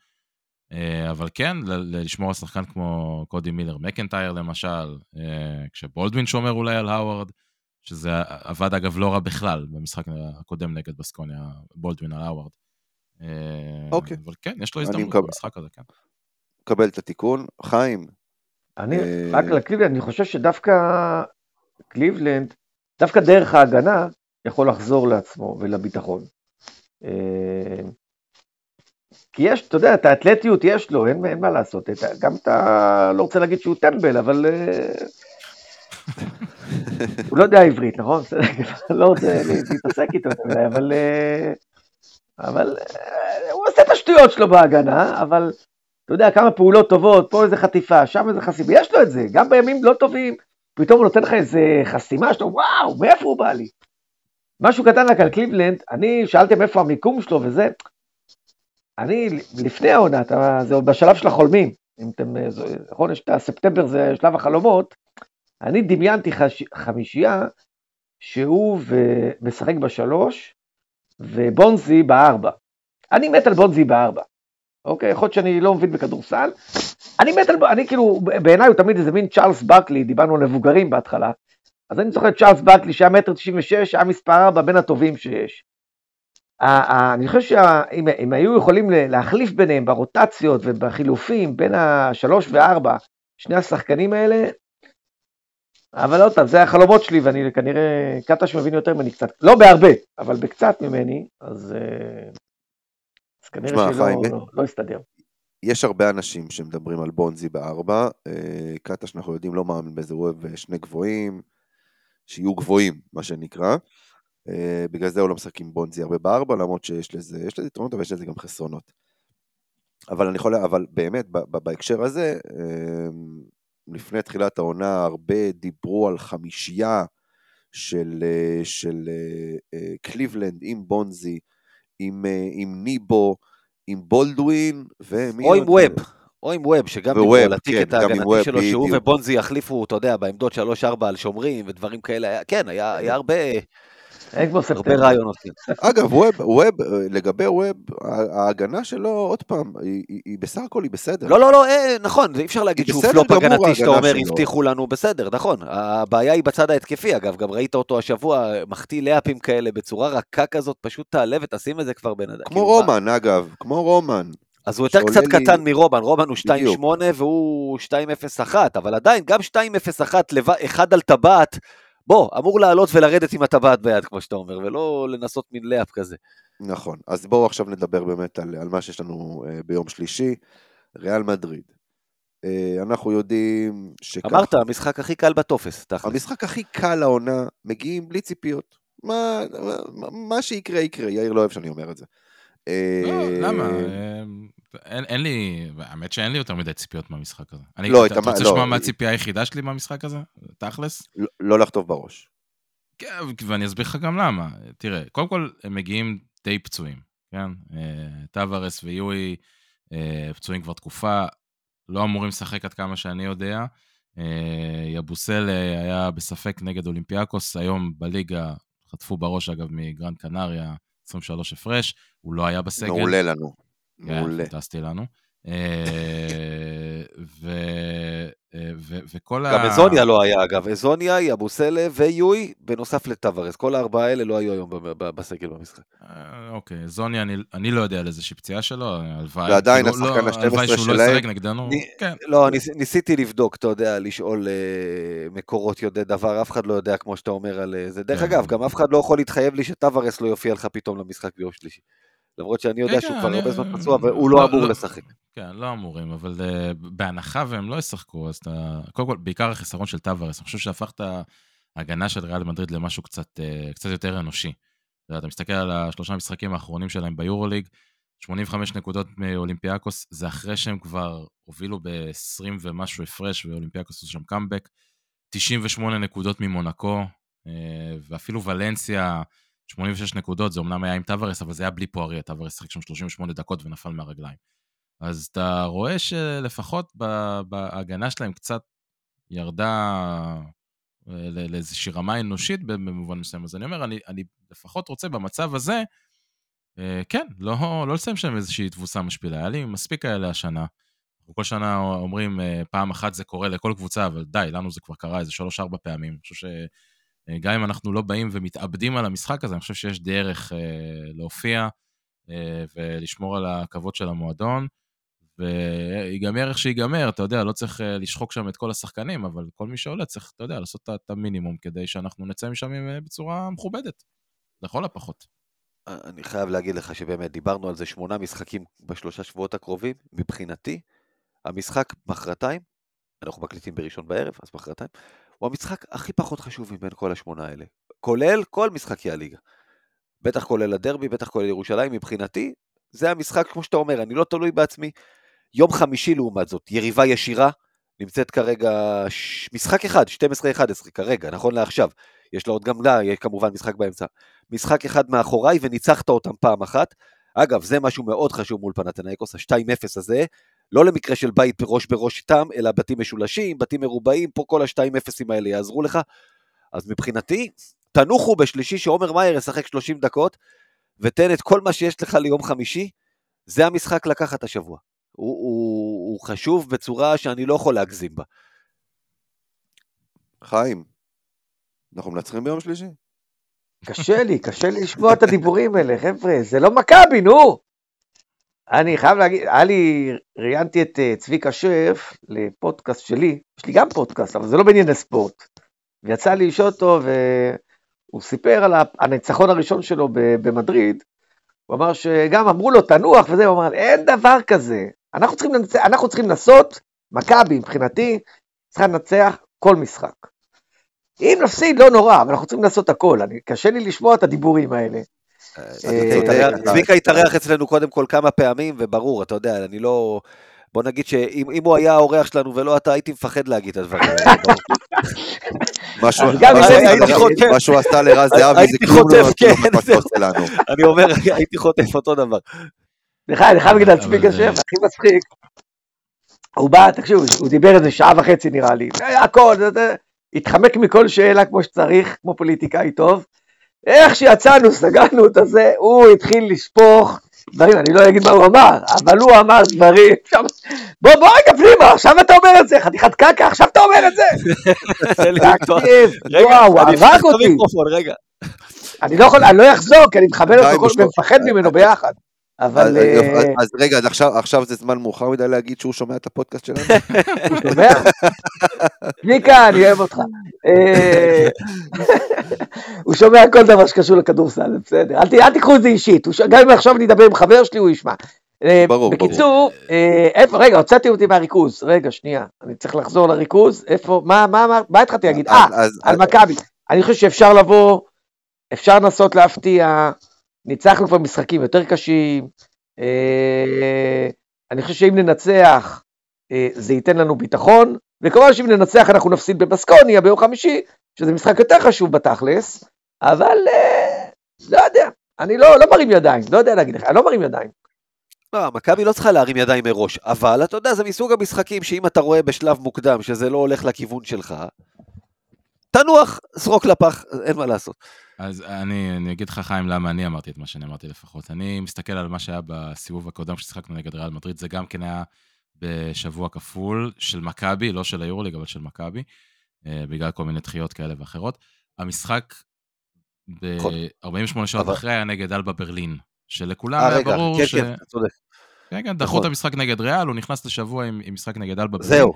אבל כן, לשמור על שחקן כמו קודי מילר מקנטייר למשל, כשבולדווין שומר אולי על האוורד, שזה עבד אגב לא רע בכלל במשחק הקודם נגד בסקוניה, בולדווין על האוורד. אוקיי. אבל כן, יש לו הזדמנות במשחק הזה, כן. מקבל את התיקון. חיים, אני, אה, רק לקליבלנד, אני חושב שדווקא קליבלנד, דווקא דרך ההגנה, יכול לחזור לעצמו ולביטחון. אה, כי יש, אתה יודע, את האתלטיות יש לו, אין, אין מה לעשות. גם אתה לא רוצה להגיד שהוא טמבל, אבל... אה, הוא לא יודע עברית, נכון? (laughs) לא רוצה להתעסק איתו, אבל... אבל הוא עושה את השטויות שלו בהגנה, אבל אתה יודע, כמה פעולות טובות, פה איזה חטיפה, שם איזה חסימה, יש לו את זה, גם בימים לא טובים, פתאום הוא נותן לך איזה חסימה שאתה, וואו, מאיפה הוא בא לי? משהו קטן רק על קליבלנד, אני, שאלתם איפה המיקום שלו וזה, אני, לפני העונה, זה עוד בשלב של החולמים, אם אתם, נכון, יש את הספטמבר, זה שלב החלומות, אני דמיינתי חש, חמישייה שהוא משחק בשלוש, ובונזי בארבע. אני מת על בונזי בארבע. אוקיי? יכול להיות שאני לא מבין בכדורסל. אני מת על, אני כאילו, בעיניי הוא תמיד איזה מין צ'ארלס ברקלי, דיברנו על מבוגרים בהתחלה. אז אני זוכר את צ'ארלס ברקלי שהיה מטר 96, היה מספר 4 בין הטובים שיש. אני חושב שאם היו יכולים להחליף ביניהם ברוטציות ובחילופים בין השלוש וארבע, שני השחקנים האלה, אבל עוד פעם, זה החלומות שלי, ואני כנראה, קטש מבין יותר ממני קצת, לא בהרבה, אבל בקצת ממני, אז אה, כנראה שלא לא, לא יסתדר. יש הרבה אנשים שמדברים על בונזי בארבע, אה, קטש אנחנו יודעים לא מאמין בזה, הוא אוהב שני גבוהים, שיהיו גבוהים, מה שנקרא. אה, בגלל זה הוא לא משחק עם בונזי הרבה בארבע, למרות שיש לזה, יש לזה יתרונות, אבל יש לזה גם חסרונות. אבל אני יכול, אבל באמת, בהקשר הזה, אה, לפני תחילת העונה, הרבה דיברו על חמישייה של, של קליבלנד עם בונזי, עם, אה, עם ניבו, עם בולדווין, ומי... או עם ווב. או עם ווב, שגם דיברו על הטיקט כן, ההגנתי שלו, שהוא ובונזי יחליפו, אתה יודע, בעמדות 3-4 על שומרים ודברים כאלה. כן, היה, היה הרבה... אין כמו הרבה ספטמבר. רעיונות. כן. אגב, ווב, ווב, לגבי ווב, ההגנה שלו, עוד פעם, היא, היא, בסך הכל היא בסדר. לא, לא, לא, אה, נכון, אי אפשר להגיד שהוא פלופ הגנתי, שאתה אומר, שלו. הבטיחו לנו, בסדר, נכון. הבעיה היא בצד ההתקפי, אגב, גם ראית אותו השבוע, מחטיא לאפים כאלה בצורה רכה כזאת, פשוט תעלה ותשים את זה כבר בן אדם. כמו כאילו, רומן, אגב, כמו רומן. אז הוא יותר קצת לי- קטן מרומן, רומן הוא בדיוק. 2.8 והוא 2.01, אבל עדיין, גם 2.01, לבד- אחד על טבעת, בוא, אמור לעלות ולרדת עם הטבעת ביד, כמו שאתה אומר, ולא לנסות מין לאפ כזה. נכון. אז בואו עכשיו נדבר באמת על, על מה שיש לנו אה, ביום שלישי. ריאל מדריד. אה, אנחנו יודעים שככה... אמרת, המשחק הכי קל בטופס, תכל'ס. המשחק הכי קל לעונה, מגיעים בלי ציפיות. מה, מה, מה שיקרה יקרה, יאיר לא אוהב שאני אומר את זה. אה, לא, למה? אה, אין, אין לי, האמת שאין לי יותר מדי ציפיות מהמשחק הזה. אני, לא, אתה, את אתה רוצה לא, לשמוע מה היא- הציפייה היחידה שלי מהמשחק הזה? תכלס? לא, לא לחטוף בראש. כן, ואני אסביר לך גם למה. תראה, קודם כל, הם מגיעים די פצועים, כן? אה, טווארס ויואי אה, פצועים כבר תקופה, לא אמורים לשחק עד כמה שאני יודע. אה, יבוסל אה, היה בספק נגד אולימפיאקוס, היום בליגה חטפו בראש, אגב, מגרנד קנריה, 23 הפרש, הוא לא היה בסגל. מעולה לנו. כן, מעולה. פנטסטי לנו. אה, ו- אה, ו- וכל ה... גם אזוניה לא היה, אגב, אזוניה, יבוסלה ויואי, בנוסף לטווארס. כל הארבעה האלה לא היו היום בסגל במשחק. אה, אוקיי, זוני, אני, אני לא יודע על איזושהי פציעה שלו, הלוואי. ועדיין כאילו, השחקן לא, ה-12 הלוואי שהוא לא שלהם- ישחק נגדנו. כן. לא, ניס, ניסיתי לבדוק, אתה יודע, לשאול מקורות יודעי דבר, אף אחד לא יודע כמו שאתה אומר על זה. דרך כן. אגב, גם אף אחד לא יכול להתחייב לי שטווארס לא יופיע לך פתאום למשחק ביום שלישי. למרות שאני יודע כן, שהוא כן, כבר הרבה זמן פצוע והוא לא אמור לשחק. כן, לא אמורים, אבל uh, בהנחה והם לא ישחקו, אז אתה... קודם כל, בעיקר החיסרון של טווארס, אני חושב שהפך את ההגנה של ריאל מדריד למשהו קצת, קצת יותר אנושי. אתה, מסתכל על השלושה משחקים האחרונים שלהם ביורוליג, 85 נקודות מאולימפיאקוס, זה אחרי שהם כבר הובילו ב-20 ומשהו הפרש, ואולימפיאקוס עשו שם קאמבק, 98 נקודות ממונקו, uh, ואפילו ולנסיה, 86 נקודות, זה אמנם היה עם טווארס, אבל זה היה בלי פואריה, טווארס שיחק שם 38 דקות ונפל מהרגליים. אז אתה רואה שלפחות בהגנה שלהם קצת ירדה אה, לאיזושהי רמה אנושית במובן מסוים. אז אני אומר, אני, אני לפחות רוצה במצב הזה, אה, כן, לא, לא לסיים שם איזושהי תבוסה משפילה. היה לי מספיק כאלה השנה. כל שנה אומרים, אה, פעם אחת זה קורה לכל קבוצה, אבל די, לנו זה כבר קרה איזה שלוש-ארבע פעמים. אני חושב שגם אם אנחנו לא באים ומתאבדים על המשחק הזה, אני חושב שיש דרך אה, להופיע אה, ולשמור על הכבוד של המועדון. ויגמר איך שיגמר, אתה יודע, לא צריך אה, לשחוק שם את כל השחקנים, אבל כל מי שעולה צריך, אתה יודע, לעשות את- המינימום כדי שאנחנו נצא משם אה, בצורה מכובדת, לכל הפחות. אני חייב להגיד לך שבאמת, דיברנו על זה שמונה משחקים בשלושה שבועות הקרובים, מבחינתי, המשחק מחרתיים, אנחנו מקליטים בראשון בערב, אז מחרתיים, הוא המשחק הכי פחות חשוב מבין כל השמונה האלה. כולל כל משחקי הליגה. בטח כולל הדרבי, בטח כולל ירושלים, מבחינתי, זה המשחק, כמו שאתה אומר, אני לא תלוי בעצמי. יום חמישי לעומת זאת, יריבה ישירה, נמצאת כרגע ש... משחק אחד, 12-11 כרגע, נכון לעכשיו. יש לה עוד גם לה, יש כמובן משחק באמצע. משחק אחד מאחוריי וניצחת אותם פעם אחת. אגב, זה משהו מאוד חשוב מול פנתנאיקוס, ה-2-0 הזה, לא למקרה של בית ראש בראש איתם, אלא בתים משולשים, בתים מרובעים, פה כל ה-2-0 האלה יעזרו לך. אז מבחינתי, תנוחו בשלישי שעומר מאייר ישחק 30 דקות, ותן את כל מה שיש לך ליום חמישי, זה המשחק לקחת השבוע. הוא, הוא, הוא חשוב בצורה שאני לא יכול להגזים בה. חיים, אנחנו מנצחים ביום שלישי? קשה לי, קשה לי לשמוע את הדיבורים האלה, חבר'ה, זה לא מכבי, נו. אני חייב להגיד, היה לי, ראיינתי את אה, צביקה שף לפודקאסט שלי, יש לי גם פודקאסט, אבל זה לא בענייני ספורט. ויצא לי לשאול אותו, והוא סיפר על הניצחון הראשון שלו במדריד, הוא אמר שגם אמרו לו, תנוח וזה, הוא אמר, אין דבר כזה, אנחנו צריכים, לנצח, אנחנו צריכים לנסות, מכבי מבחינתי, צריכה לנצח כל משחק. אם נפסיד, לא נורא, אבל אנחנו צריכים לעשות הכל, אני, קשה לי לשמוע את הדיבורים האלה. צביקה התארח- צביקה התארח אצלנו קודם כל כמה פעמים, וברור, אתה יודע, אני לא... בוא נגיד שאם אם הוא היה האורח שלנו ולא אתה, הייתי מפחד להגיד את הדברים האלה. מה שהוא- עשה- לרז זהבי זה כלום חוטף, לעומת כן, לנו. (laughs) אני אומר, (laughs) הייתי חוטף אותו דבר. סליחה, אני חייב להגיד על צביקה שף, הכי מצחיק. הוא בא, תקשיב, הוא דיבר איזה שעה וחצי נראה לי, הכל, זה- זה- התחמק מכל שאלה כמו שצריך, כמו פוליטיקאי טוב, איך שיצאנו, סגרנו את הזה, הוא התחיל לשפוך דברים, אני לא אגיד מה הוא אמר, אבל הוא אמר דברים, בוא, בוא רגע פנימה, עכשיו אתה אומר את זה, חתיכת קקע, עכשיו אתה אומר את זה. תקשיב, וואו, הרג אותי. אני לא יכול, אני לא אחזור, כי אני מכבד אותו ומפחד ממנו ביחד. אבל... אז אה, רגע, אז עכשיו זה זמן מאוחר מדי להגיד שהוא שומע את הפודקאסט שלנו? (laughs) הוא שומע? צביקה, אני אוהב אותך. אה, (laughs) הוא שומע כל דבר שקשור לכדורסל, בסדר. אל תיקחו את זה אישית, גם אם עכשיו אני אדבר עם חבר שלי, הוא ישמע. אה, ברור, בקיצור, איפה, רגע, הוצאתי אותי מהריכוז. רגע, שנייה, אני צריך לחזור לריכוז. איפה, מה, מה, מה התחלתי להגיד? אה, על מכבי. אני חושב שאפשר לבוא, אפשר לנסות להפתיע. ניצחנו כבר משחקים יותר קשים, אה, אני חושב שאם ננצח אה, זה ייתן לנו ביטחון, וכמובן שאם ננצח אנחנו נפסיד בבסקוניה ביום חמישי, שזה משחק יותר חשוב בתכלס, אבל אה, לא יודע, אני לא, לא מרים ידיים, לא יודע להגיד לך, אני לא מרים ידיים. לא, מכבי לא צריכה להרים ידיים מראש, אבל אתה יודע, זה מסוג המשחקים שאם אתה רואה בשלב מוקדם שזה לא הולך לכיוון שלך, תנוח, זרוק לפח, אין מה לעשות. אז אני, אני אגיד לך, חיים, למה אני אמרתי את מה שאני אמרתי לפחות. אני מסתכל על מה שהיה בסיבוב הקודם ששיחקנו נגד ריאל מדריד, זה גם כן היה בשבוע כפול של מכבי, לא של היורוליג, אבל של מכבי, אה, בגלל כל מיני דחיות כאלה ואחרות. המשחק ב-48 שעות אבל... אחרי היה נגד אלבה ברלין, שלכולם היה רגע, ברור כן, ש... כן, כן, צודק. כן, כן, דחו נכון. את המשחק נגד ריאל, הוא נכנס לשבוע עם, עם משחק נגד אלבה ברלין. זהו.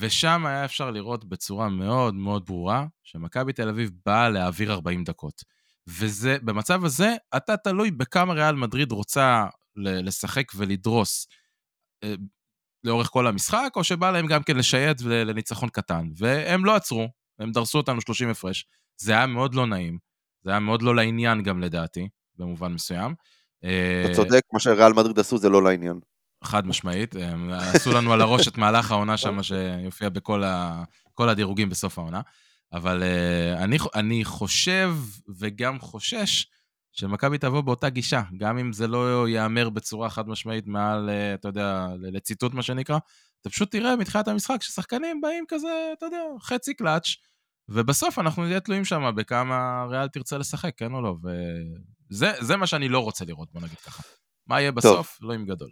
ושם היה אפשר לראות בצורה מאוד מאוד ברורה שמכבי תל אביב באה להעביר 40 דקות. וזה, במצב הזה, אתה תלוי בכמה ריאל מדריד רוצה לשחק ולדרוס אה, לאורך כל המשחק, או שבא להם גם כן לשייט לניצחון קטן. והם לא עצרו, הם דרסו אותנו 30 הפרש. זה היה מאוד לא נעים, זה היה מאוד לא לעניין גם לדעתי, במובן מסוים. אתה צודק, מה שריאל מדריד עשו זה לא לעניין. חד משמעית, הם עשו לנו על הראש את מהלך העונה שם, (laughs) שיופיע בכל ה, הדירוגים בסוף העונה. אבל uh, אני, אני חושב וגם חושש שמכבי תבוא באותה גישה, גם אם זה לא ייאמר בצורה חד משמעית מעל, uh, אתה יודע, לציטוט מה שנקרא, אתה פשוט תראה מתחילת המשחק ששחקנים באים כזה, אתה יודע, חצי קלאץ', ובסוף אנחנו נהיה תלויים שם בכמה ריאל תרצה לשחק, כן או לא, וזה מה שאני לא רוצה לראות, בוא נגיד ככה. מה יהיה בסוף? טוב. לא עם גדול.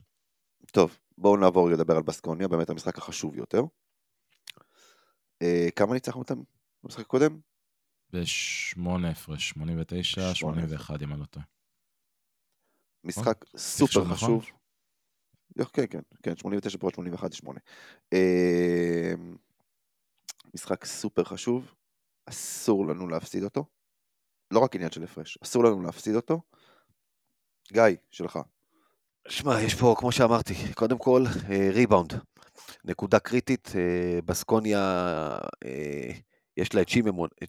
טוב, בואו נעבור לדבר על בסקוניה, באמת המשחק החשוב יותר. אה, כמה ניצחנו אותם במשחק הקודם? בשמונה הפרש, 89, 81 אם אני לא טועה. משחק אוקיי. סופר נכון? חשוב. כן, כן, כן, 89 פרוט 81 8. אה, משחק סופר חשוב, אסור לנו להפסיד אותו. לא רק עניין של הפרש, אסור לנו להפסיד אותו. גיא, שלך. שמע, יש פה, כמו שאמרתי, קודם כל, ריבאונד. אה, נקודה קריטית, אה, בסקוניה, אה, יש לה את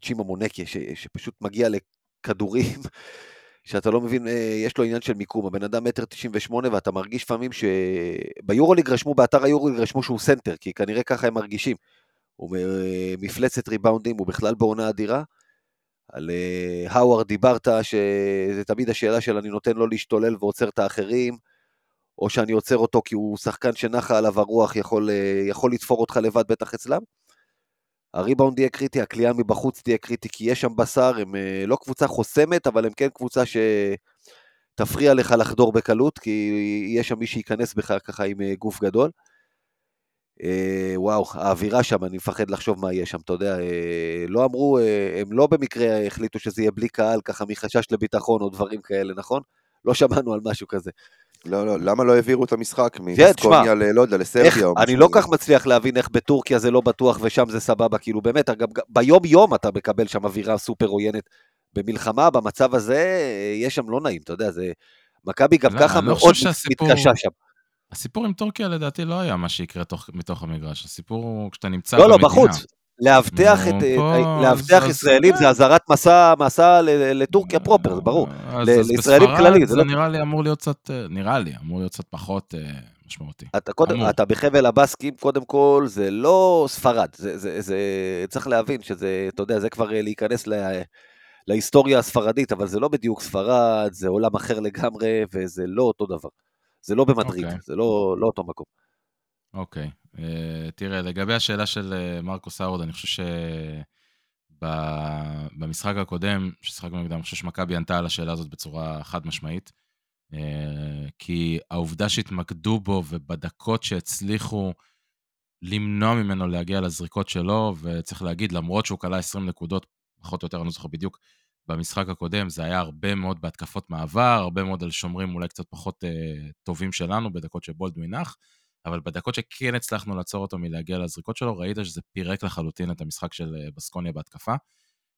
צ'ימה מונקה, שפשוט מגיע לכדורים, (laughs) שאתה לא מבין, יש לו עניין של מיקום. הבן אדם מטר תשעים ושמונה, ואתה מרגיש לפעמים שביורוליג רשמו, באתר היורוליג רשמו שהוא סנטר, כי כנראה ככה הם מרגישים. הוא מפלצת ריבאונדים, הוא בכלל בעונה אדירה. על האווארד דיברת, שזה תמיד השאלה של אני נותן לו להשתולל ועוצר את האחרים. או שאני עוצר אותו כי הוא שחקן שנחה עליו הרוח, יכול, אה, יכול לתפור אותך לבד בטח אצלם. הריבאונד יהיה קריטי, הכלייה מבחוץ תהיה קריטי, כי יש שם בשר, הם אה, לא קבוצה חוסמת, אבל הם כן קבוצה שתפריע לך לחדור בקלות, כי יש שם מי שייכנס בך ככה עם אה, גוף גדול. וואו, האווירה שם, אני מפחד לחשוב מה יהיה שם, אתה יודע, לא אמרו, הם לא במקרה החליטו שזה יהיה בלי קהל, ככה מחשש לביטחון או דברים כאלה, נכון? לא שמענו על משהו כזה. לא, לא, למה לא העבירו את המשחק כן, מסקוניה ל... לא יודע, לסרביה או משהו? אני לא כך מצליח להבין איך בטורקיה זה לא בטוח ושם זה סבבה, כאילו באמת, גם ביום יום אתה מקבל שם אווירה סופר עוינת. במלחמה, במצב הזה, יש שם לא נעים, אתה יודע, זה... מכבי גם לא, ככה לא מאוד מתקשה שם. הסיפור עם טורקיה לדעתי לא היה מה שיקרה תוך, מתוך המגרש, הסיפור הוא כשאתה נמצא לא, במדינה. לא, לא, בחוץ. לאבטח, את, פה, לאבטח זה ישראלים זה אזהרת מסע, מסע לטורקיה פרופר, זה ברור. אז, לישראלים כללי. זה, לא... נראה לי אמור להיות קצת, נראה לי, אמור להיות קצת פחות משמעותי. אתה, קודם, אתה בחבל הבסקים, קודם כל, זה לא ספרד. זה, זה, זה, צריך להבין שזה, אתה יודע, זה כבר אה, להיכנס לה, להיסטוריה הספרדית, אבל זה לא בדיוק ספרד, זה עולם אחר לגמרי, וזה לא אותו דבר. זה לא במדריד, okay. אוקיי. זה לא, לא אותו מקום. אוקיי. אה, תראה, לגבי השאלה של uh, מרקוס האורד, אני חושב במשחק הקודם, ששיחקנו נגדם, אני חושב שמכבי ענתה על השאלה הזאת בצורה חד משמעית. אה, כי העובדה שהתמקדו בו ובדקות שהצליחו למנוע ממנו להגיע לזריקות שלו, וצריך להגיד, למרות שהוא כלה 20 נקודות, פחות או יותר, אני לא זוכר בדיוק, במשחק הקודם, זה היה הרבה מאוד בהתקפות מעבר, הרבה מאוד על שומרים אולי קצת פחות אה, טובים שלנו, בדקות שבולדווין נח, אבל בדקות שכן הצלחנו לעצור אותו מלהגיע לזריקות שלו, ראית שזה פירק לחלוטין את המשחק של אה, בסקוניה בהתקפה.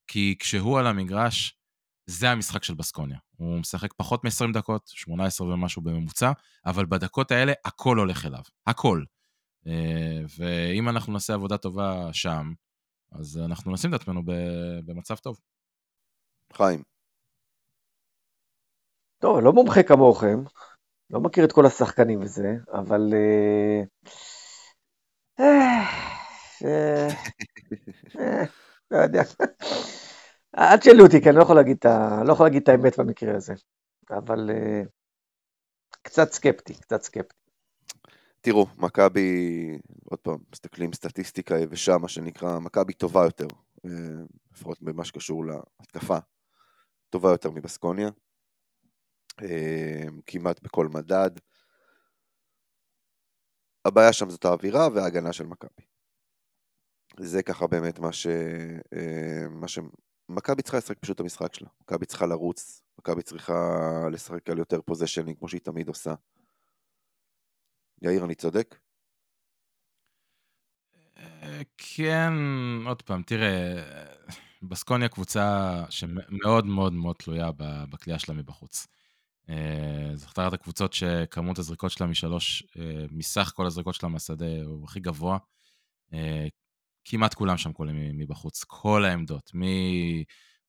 כי כשהוא על המגרש, זה המשחק של בסקוניה. הוא משחק פחות מ-20 דקות, 18 ומשהו בממוצע, אבל בדקות האלה הכל הולך אליו, הכל. אה, ואם אנחנו נעשה עבודה טובה שם, אז אנחנו נשים את עצמנו במצב טוב. חיים. טוב, לא מומחה כמוכם, לא מכיר את כל השחקנים וזה, אבל... אה, אה, לא יודע. אל תשאלו אותי, כי אני לא יכול להגיד, לא את האמת במקרה הזה, אבל קצת סקפטי, קצת סקפטי. תראו, מכבי, עוד פעם, מסתכלים סטטיסטיקה יבשה, מה שנקרא, מכבי טובה יותר, אה, לפחות במה שקשור להתקפה, טובה יותר מבסקוניה, אה, כמעט בכל מדד. הבעיה שם זאת האווירה וההגנה של מכבי. זה ככה באמת מה ש... אה, מה ש... מכבי צריכה לשחק פשוט את המשחק שלה. מכבי צריכה לרוץ, מכבי צריכה לשחק על יותר פוזיישנים כמו שהיא תמיד עושה. יאיר, אני צודק? כן, עוד פעם, תראה, בסקוניה קבוצה שמאוד מאוד מאוד תלויה בקליעה שלה מבחוץ. אה, זו אחת הקבוצות שכמות הזריקות שלה משלוש, אה, מסך כל הזריקות שלה מהשדה הוא הכי גבוה. אה, כמעט כולם שם קולעים מבחוץ, כל העמדות,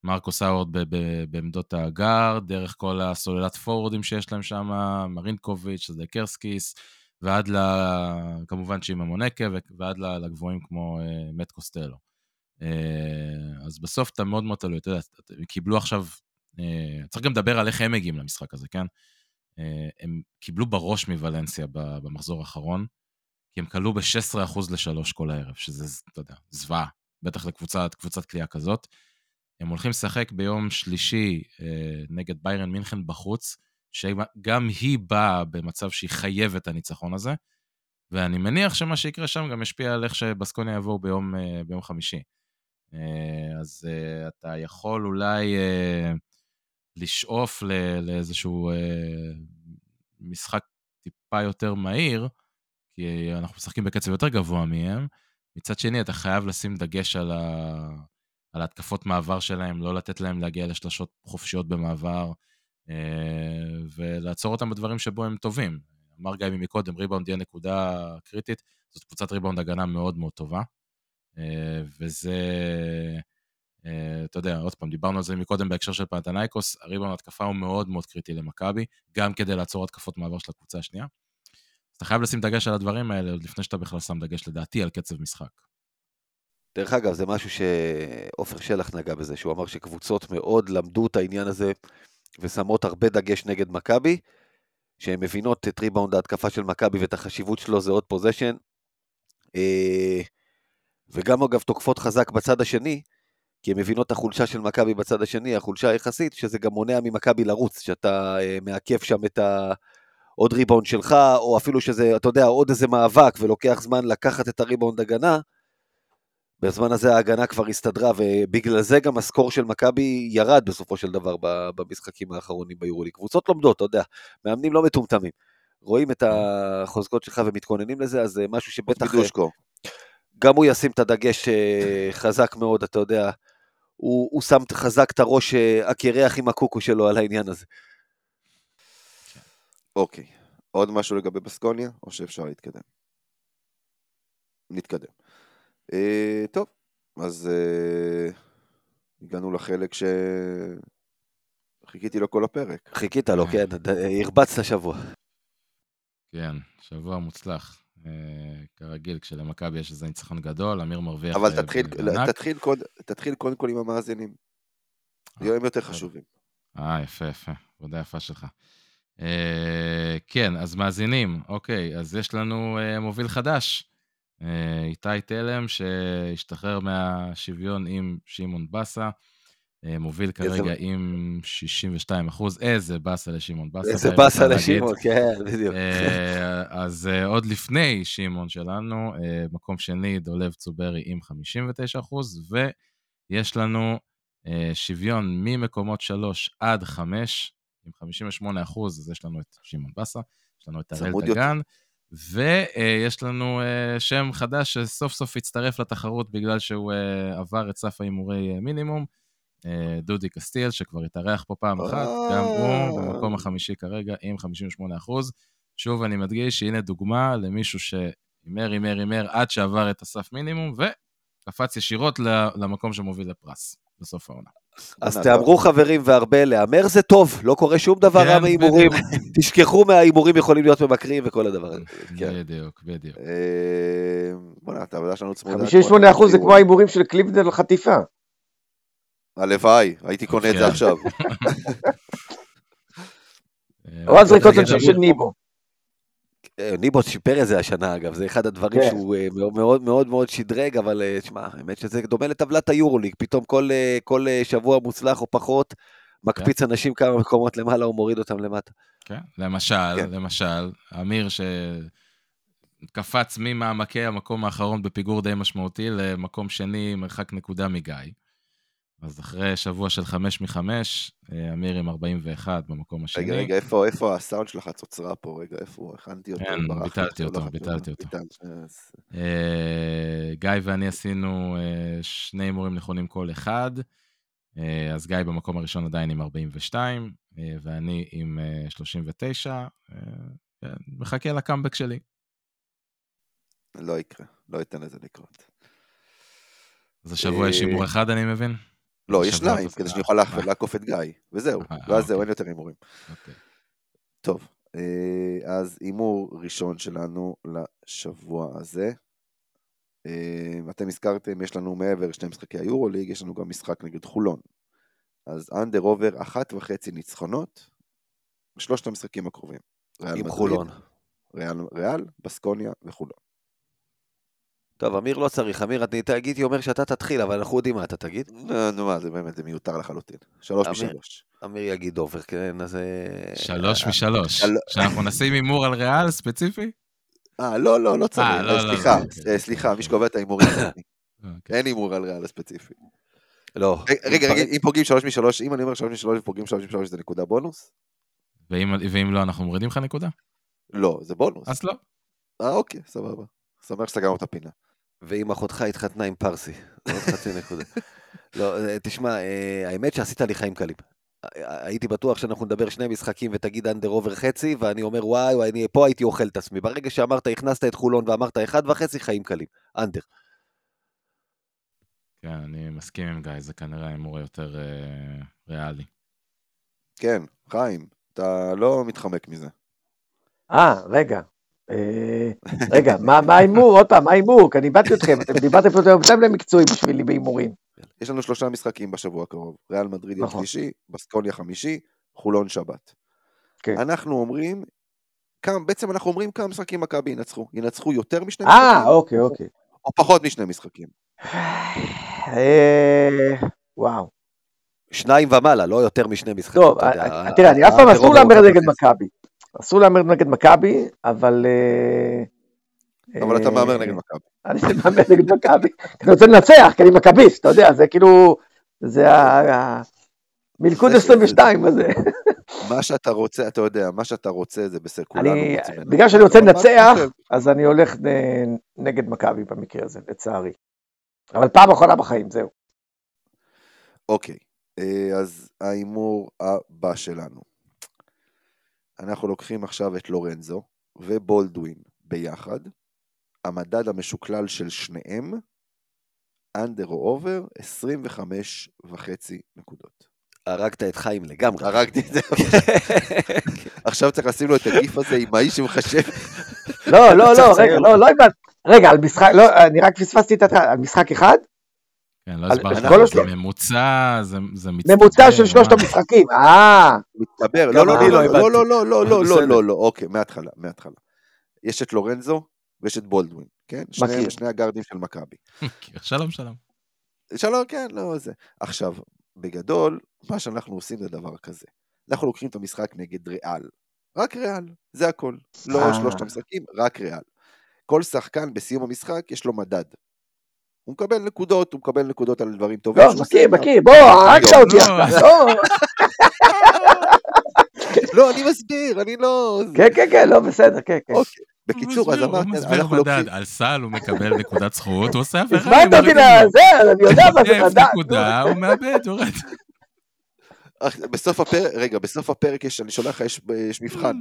ממרקוס האוורד בעמדות ה guard, דרך כל הסוללת פורוורדים שיש להם שם, מרינקוביץ', סדקרסקיס, ועד ל... כמובן שימה מונקה, ועד לגבוהים כמו מת קוסטלו. אז בסוף אתה מאוד מאוד תלוי, אתה יודע, הם קיבלו עכשיו, צריך גם לדבר על איך הם מגיעים למשחק הזה, כן? Uh, הם קיבלו בראש מוולנסיה במחזור האחרון, כי הם כלו ב-16% ל-3 כל הערב, שזה, אתה יודע, זוועה, בטח לקבוצת קבוצת קליעה כזאת. הם הולכים לשחק ביום שלישי uh, נגד ביירן מינכן בחוץ, שגם היא באה במצב שהיא חייבת את הניצחון הזה, ואני מניח שמה שיקרה שם גם ישפיע על איך שבסקוניה יבואו ביום, אה, ביום חמישי. אה, אז אה, אתה יכול אולי לשאוף לאיזשהו משחק טיפה יותר מהיר, כי אנחנו משחקים בקצב יותר גבוה מהם. מצד שני, אתה חייב לשים דגש על, ה... על התקפות מעבר שלהם, לא לתת להם להגיע לשלשות חופשיות במעבר, אה, ולעצור אותם בדברים שבו הם טובים. אמר גיא מקודם, ריבאונד יהיה נקודה קריטית, זאת קבוצת ריבאונד הגנה מאוד מאוד טובה, אה, וזה, אה, אתה יודע, עוד פעם, דיברנו על זה מקודם בהקשר של פנתנייקוס, הריבאונד התקפה הוא מאוד מאוד קריטי למכבי, גם כדי לעצור התקפות מעבר של הקבוצה השנייה. אתה חייב לשים דגש על הדברים האלה, עוד לפני שאתה בכלל שם דגש, לדעתי, על קצב משחק. דרך אגב, זה משהו שעופר שלח נגע בזה, שהוא אמר שקבוצות מאוד למדו את העניין הזה ושמות הרבה דגש נגד מכבי, שהן מבינות את ריבאונד ההתקפה של מכבי ואת החשיבות שלו זה עוד possession. אה, וגם אגב תוקפות חזק בצד השני, כי הן מבינות את החולשה של מכבי בצד השני, החולשה היחסית, שזה גם מונע ממכבי לרוץ, שאתה אה, מעכב שם את העוד ריבאונד שלך, או אפילו שזה, אתה יודע, עוד איזה מאבק ולוקח זמן לקחת את הריבאונד הגנה, בזמן הזה ההגנה כבר הסתדרה, ובגלל זה גם ה score של מכבי ירד בסופו של דבר במשחקים האחרונים ביורולי. קבוצות לומדות, אתה יודע, מאמנים לא מטומטמים. רואים את החוזקות שלך ומתכוננים לזה, אז זה משהו שבטח... גם הוא ישים את הדגש אה, חזק מאוד, אתה יודע. הוא, הוא שם חזק את הראש אה, הקרח עם הקוקו שלו על העניין הזה. אוקיי, עוד משהו לגבי בסקוניה, או שאפשר להתקדם? נתקדם. אה, טוב, אז אה, הגענו לחלק שחיכיתי לו כל הפרק. חיכית לו, כן, הרבצת שבוע. כן, שבוע מוצלח. אה, כרגיל, כשלמכבי יש איזה ניצחון גדול, אמיר מרוויח אבל תתחיל, תתחיל, קוד, תתחיל קודם כל עם המאזינים. הם יותר חשובים. אה, יפה, יפה. עבודה יפה שלך. כן, אז מאזינים, אוקיי, אז יש לנו מוביל חדש. אה, איתי תלם, שהשתחרר מהשוויון עם שמעון בסה, אה, מוביל כרגע עם 62 אחוז, איזה באסה לשמעון. איזה באסה לשמעון, כן, בדיוק. אז עוד לפני שמעון שלנו, מקום שני, דולב צוברי עם 59 אחוז, ויש לנו שוויון ממקומות 3 עד 5, עם 58 אחוז, אז יש לנו את שמעון בסה, יש לנו את הראל דגן, ויש לנו אה, שם חדש שסוף סוף הצטרף לתחרות בגלל שהוא אה, עבר את סף ההימורי אה, מינימום, דודי קסטיאל, שכבר התארח פה פעם אחת, גם הוא במקום החמישי כרגע עם 58 אחוז. שוב, אני מדגיש שהנה דוגמה למישהו שהימר, הימר, הימר עד שעבר את הסף מינימום, וקפץ ישירות למקום שמוביל לפרס בסוף העונה. אז תאמרו חברים והרבה, להמר זה טוב, לא קורה שום דבר רע כן, מהימורים. (laughs) תשכחו מההימורים יכולים להיות ממכרים וכל הדבר הזה. כן. בדיוק, בדיוק. אה, בוא'נה, את העבודה שלנו צמודה. 58% זה כמו ההימורים של קליבדל לחטיפה. הלוואי, הייתי קונה את זה עכשיו. או הזריקות של ניבו. אה, ניבוס שיפר את זה השנה אגב, זה אחד הדברים כן. שהוא אה, מאוד מאוד מאוד שדרג, אבל תשמע, האמת שזה דומה לטבלת היורוליג, פתאום כל, כל שבוע מוצלח או פחות, מקפיץ כן. אנשים כמה מקומות למעלה ומוריד אותם למטה. כן, למשל, כן. למשל, אמיר שקפץ ממעמקי המקום האחרון בפיגור די משמעותי למקום שני, מרחק נקודה מגיא. אז אחרי שבוע של חמש מחמש, אה, אמיר עם 41 במקום השני. רגע, רגע, איפה, איפה הסאונד שלך צוצרה פה? רגע, איפה? הכנתי אותו, כן, ביטלתי אותו, ביטלתי אותו. אה, גיא ואני עשינו אה, שני הימורים נכונים כל אחד. אה, אז גיא במקום הראשון עדיין עם 42, אה, ואני עם 39. אה, כן, מחכה לקאמבק שלי. לא יקרה, לא אתן לזה לקרות. אז השבוע יש הימור אחד, אני מבין? לא, יש שניים, כדי שאני אוכל לעקוף את גיא, וזהו, ואז זהו, אוקיי. אין יותר הימורים. אוקיי. טוב, אז הימור ראשון שלנו לשבוע הזה. אה, אתם הזכרתם, יש לנו מעבר לשני משחקי היורוליג, יש לנו גם משחק נגד חולון. אז אנדר עובר אחת וחצי ניצחונות בשלושת המשחקים הקרובים. עם חולון. ריאל, ריאל, בסקוניה וחולון. טוב, אמיר לא צריך, אמיר, אני הייתי אומר שאתה תתחיל, אבל אנחנו יודעים מה אתה תגיד. נו מה, זה באמת, זה מיותר לחלוטין. שלוש משלוש. אמיר יגיד אובר, כן, אז... שלוש משלוש. שאנחנו נשים הימור על ריאל ספציפי? אה, לא, לא, לא צריך, אה, לא, לא, סליחה, לא, סליחה, מי שקובע את ההימורים, אוקיי. אין הימור על ריאל הספציפי. לא. רגע, רגע, אם פוגעים שלוש משלוש, אם אני אומר שלוש משלוש ופוגעים שלוש משלוש זה נקודה בונוס? ואם לא, אנחנו מורידים לך נקודה? לא, זה בונוס. אז לא. אה, אוקיי, סבבה. שמח שסגרנו את הפינה. ואם אחותך התחתנה עם פרסי, עוד חצי נקודה. לא, אה, תשמע, האמת שעשית לי חיים קלים. הייתי בטוח שאנחנו נדבר שני משחקים ותגיד אנדר עובר חצי, ואני אומר וואי, וואי, אני פה הייתי אוכל את עצמי. ברגע שאמרת, הכנסת את חולון ואמרת אחד וחצי, חיים קלים. אנדר. כן, אני מסכים עם גיא, זה כנראה ההימור היותר אה, ריאלי. כן, חיים, אתה לא מתחמק מזה. אה, רגע. אה, רגע, מה ההימור? עוד פעם, מה ההימור? כי אני איבדתי אתכם, אתם דיברתם פה יותר מקצועי בשבילי בהימורים. יש לנו שלושה משחקים בשבוע הקרוב. ריאל מדריד יום נכון. שלישי, בסקוניה חמישי, חולון שבת. כן. אנחנו אומרים, בעצם אנחנו אומרים כמה משחקים מכבי ינצחו. ינצחו יותר משני אה, משחקים. אה, אוקיי, אוקיי. או פחות משני משחקים. אה, וואו. שניים ומעלה, לא יותר משני משחקים. טוב, אה, תראה, אני אף פעם אסור להמר נגד מכבי. אסור להמר נגד מכבי, אבל... אבל אתה מהמר נגד מכבי. אני מהמר נגד מכבי, אני רוצה לנצח, כי אני מכביסט, אתה יודע, זה כאילו, זה המלכוד 22 הזה. מה שאתה רוצה, אתה יודע, מה שאתה רוצה זה בסדר, כולנו רוצים בגלל שאני רוצה לנצח, אז אני הולך נגד מכבי במקרה הזה, לצערי. אבל פעם אחרונה בחיים, זהו. אוקיי, אה, אז ההימור הבא שלנו. אנחנו לוקחים עכשיו את לורנזו ובולדווין ביחד, המדד המשוקלל של שניהם, אנדר או אובר, 25 וחצי נקודות. הרגת את חיים לגמרי. הרגתי את זה. (laughs) עכשיו צריך לשים לו את הגיף הזה עם האיש שמחשב. לא, לא, לא, רגע, לא, לא הבנתי. רגע, על משחק, לא, אני רק פספסתי את התחלה, על משחק אחד? כן, לא הסברתי, זה ממוצע, זה מצטבר. ממוצע של שלושת המשחקים, אה. מצטבר, לא, לא, לא, לא, לא, לא, לא, לא, לא, לא, אוקיי, מההתחלה, מההתחלה. יש את לורנזו, ויש את בולדווין, כן? שניהם, מכיר. שני הגארדים של מכבי. שלום, שלום. שלום, כן, לא זה. עכשיו, בגדול, מה שאנחנו עושים זה דבר כזה. אנחנו לוקחים את המשחק נגד ריאל. רק ריאל, זה הכל. לא אה. שלושת המשחקים, רק ריאל. כל שחקן בסיום המשחק יש לו מדד. הוא מקבל נקודות, הוא מקבל נקודות על דברים טובים. לא, עושה. מכיר, בוא, הרגת אותי לא. עכשיו, לא. (laughs) לא, אני מסביר, אני לא... כן, כן, כן, לא, בסדר, כן, כן. אוקיי. בקיצור, אז הוא אמרתי, מסביר אנחנו מדד, לוקחים... על סל הוא מקבל נקודת זכות, הוא עושה הפכה. הזמנת אותי לזה, אני יודע מה זה הוא מדע. נקודה, הוא מאבד, יורד. בסוף הפרק, רגע, בסוף הפרק יש, אני שולח לך, יש, יש מבחן.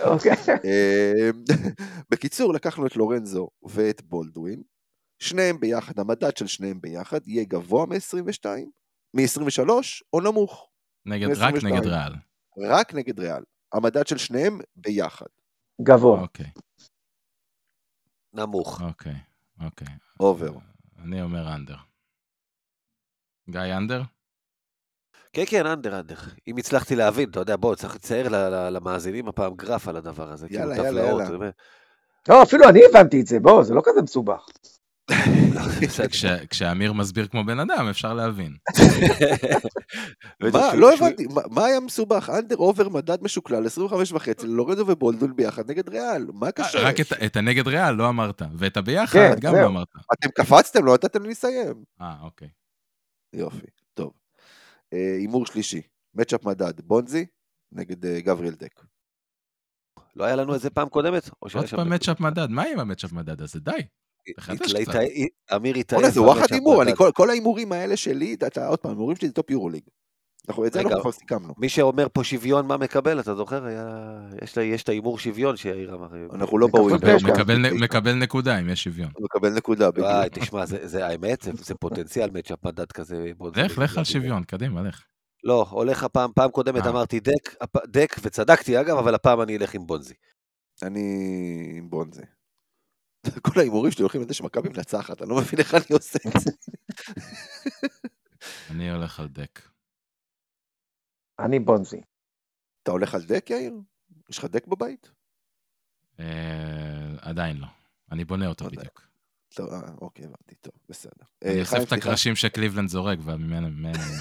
אוקיי. אה, (laughs) בקיצור, לקחנו את לורנזו ואת בולדווין, שניהם ביחד, המדד של שניהם ביחד יהיה גבוה מ-22, מ-23 או נמוך, נגד, רק 22. נגד ריאל. רק נגד ריאל. המדד של שניהם ביחד. גבוה. אוקיי, נמוך. אוקיי, אוקיי. over. אני אומר under. גיא under? כן, כן, under, under. אם הצלחתי להבין, אתה יודע, בוא, צריך לצייר למאזינים הפעם גרף על הדבר הזה. יאללה, כאילו, יאללה, יאללה. לא, אפילו אני הבנתי את זה, בוא, זה לא כזה מסובך. כשאמיר מסביר כמו בן אדם, אפשר להבין. (laughs) מה? לא הבנתי, מה- היה מסובך? under over מדד משוקלל, 25 וחצי, לורנזו ובולדווין ביחד נגד ריאל. מה קשה? רק את- הנגד ריאל לא אמרת, ואת הביחד כן, גם. לא אמרת. אתם קפצתם, לא נתתם לי לסיים. אה, אוקיי. יופי, טוב. אה, הימור שלישי, match-up מדד, בונזי נגד אה, גבריאל דק. לא היה לנו את זה פעם קודמת? עוד פעם? match-up מדד, מה עם ה match-up מדד הזה? די. אמיר התאהב. בוא'נה, זה וואחד הימור. כל- ההימורים האלה שלי, אתה- עוד פעם, ההימורים שלי זה top יורוליג. אנחנו- את זה. אנחנו כבר סיכמנו. מי שאומר פה שוויון, מה מקבל? אתה זוכר? יש את ההימור שוויון שיאיר אמר. אנחנו לא. תשע. מקבל נקודה אם יש שוויון. מקבל נקודה, בדיוק. תשמע, זה זה האמת, זה- פוטנציאל match-up מדד כזה. לך, לך על שוויון, קדימה, לך. לא, הולך הפעם, פעם קודמת אה. אמרתי דק, דק, וצדקתי אגב, אבל הפעם אני אלך עם בונזי. אני עם בונזי. כל ההימורים שלי הולכים לזה שמכבי מנצחת, אני לא מבין איך אני עושה את זה. אני הולך על דק. אני בונזי. אתה הולך על דק, יאיר? יש לך דק בבית? אה, עדיין לא. אני בונה אותו. בדיוק. טוב, אה, אוקיי, הבנתי, טוב, בסדר. אני אה, אוסף חיים, את. הקרשים שקליבלנד זורק, וממנו ממנו אני.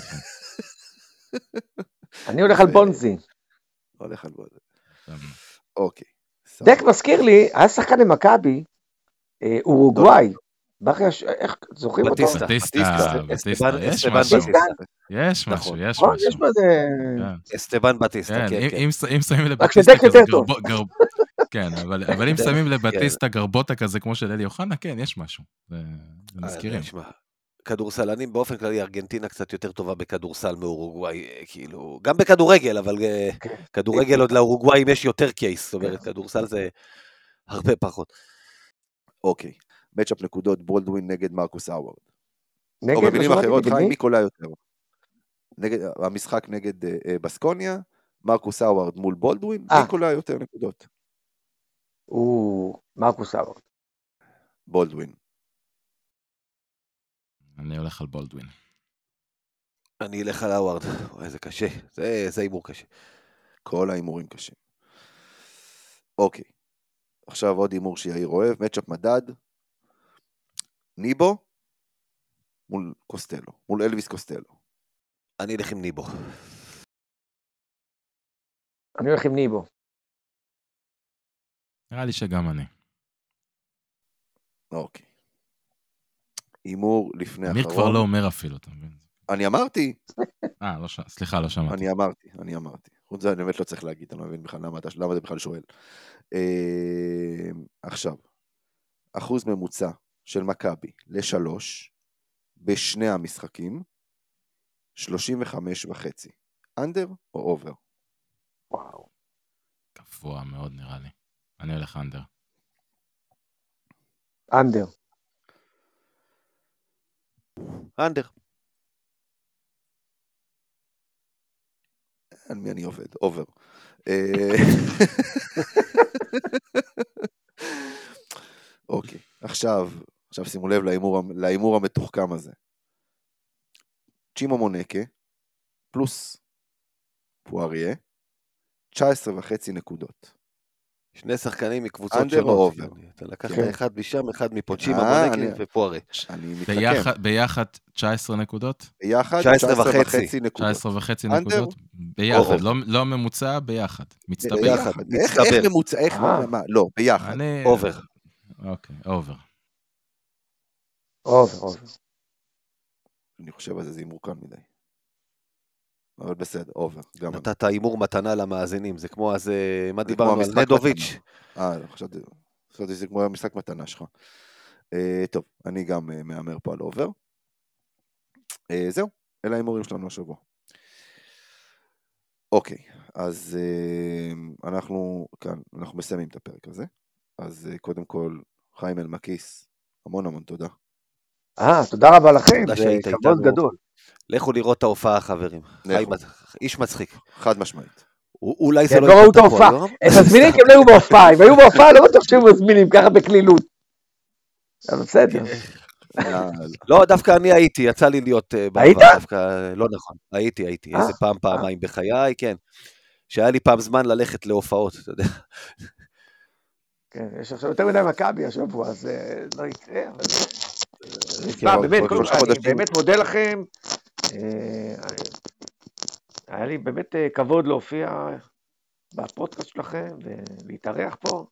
(laughs) אני הולך על בונזי. הולך על בונזי. אוקיי. דק מזכיר לי, היה שחקן למכבי, אה, אורוגוואי. בכר, ש- איך, זוכרים אותו? בטיסטה. בטיסטה, בטיסטה, יש אסטבן משהו. בטיסטה. יש משהו, נכון. יש נכון, יש משהו. בזה... כן. אסטבן בטיסטה, כן, כן, אם- כן. שמים לבטיסטה כזה כן, אבל אבל אם שמים לבטיסטה גרבוטה כזה כמו של אלי אוחנה, כן, יש משהו. מזכירים. אה, תשמע, כדורסלנים באופן כללי, ארגנטינה קצת יותר טובה בכדורסל מאורוגוואי, אה, כאילו, גם בכדורגל, אבל אה, כן. כדורגל עוד לאורוגוואים יש יותר קייס, זאת אומרת, כדורסל זה הרבה פחות. אוקיי. match-up נקודות בולדווין נגד מרקוס האוורד. או נגד, במילים מה שמעתי, אחרות, חיים, מי? קולע יותר? נגד, המשחק נגד אה, אה, בסקוניה, מרקוס האוורד מול בולדווין, אה. מי קולע יותר נקודות? הוא מרקוס האוורד. בולדווין. אני הולך על בולדווין. אני אלך על האווארד, וואי, זה קשה, זה זה הימור קשה. כל ההימורים קשים. אוקיי. עכשיו עוד הימור שיאיר אוהב, מצ'אפ מדד. ניבו מול קוסטלו, מול אלוויס קוסטלו. אני אלך עם ניבו. אני הולך עם ניבו. נראה לי שגם אני. אוקיי. הימור לפני אמיר האחרון. כבר לא אומר אפילו, אתה מבין? אני אמרתי, אה, לא ש- סליחה, לא שמעתי. אני אמרתי, אני אמרתי. חוץ מזה אני באמת לא צריך להגיד, אני לא מבין בכלל למה, אתה, למה אתה בכלל שואל. אה, עכשיו, אחוז ממוצע של מכבי לשלוש בשני המשחקים, 35 וחצי. אנדר או אובר? וואו. גבוה מאוד נראה לי. אני הולך אנדר. אנדר. אנדר. על מי אני עובד? אובר. אה, אוקיי, עכשיו, עכשיו שימו לב להימור, המ- להימור המתוחכם הזה. צ'ימו מונקה, פלוס פואריה, 19 וחצי נקודות. שני שחקנים מקבוצות או שונות. אובר? אתה לקחת כן. אחד משם, אחד מפוצ'ימה, אה, בונקלין אני- ופוארה. אני מתחכם. ביחד- ביחד 19 נקודות? ביחד 19 19 וחצי. נקודות. 19 וחצי אנדר? נקודות? ביחד, לא- לא ממוצע, ביחד. מצטבר. ביחד, איך-. איך ממוצע, איך, אה. מה, לא, ביחד. אני... אובר. אוקיי, אובר. אובר, אובר. אני חושב על זה, זה הימור קל מדי. אבל בסדר, over. נתת הימור מתנה למאזינים, זה כמו אז, אה, מה דיברנו על נדוביץ'. אה, לא, חשבתי חשבתי שזה כמו המשחק מתנה שלך. אה, טוב, אני גם אה, מהמר פה על over. זהו, אלה ההימורים שלנו השבוע. אוקיי, אז אנחנו כאן, אנחנו מסיימים את הפרק הזה. אז קודם כל, חיים אלמקיס, המון המון תודה. אה, תודה רבה לכם, זה כבוד. גדול. לכו לראות את ההופעה, חברים. איש מצחיק. חד משמעית. אולי זה הם לא לא ראו את ייפתח פה ההופעה. הם מזמינים כי הם לא היו בהופעה, אם היו בהופעה לא בטוח שהיו מזמינים ככה בקלילות. אבל בסדר. יאללה. לא, דווקא אני הייתי, יצא לי להיות אה, בעבר, היית? אה, לא נכון. הייתי, הייתי, אה, איזה פעם, פעמיים בחיי, כן. שהיה לי פעם זמן ללכת להופעות, אתה יודע. כן, יש עכשיו יותר מדי מכבי השבוע, אז לא יקרה, אבל... עוד באמת, אני. באמת מודה לכם. אה, היה לי באמת אה, כבוד להופיע בפודקאסט שלכם ולהתארח פה.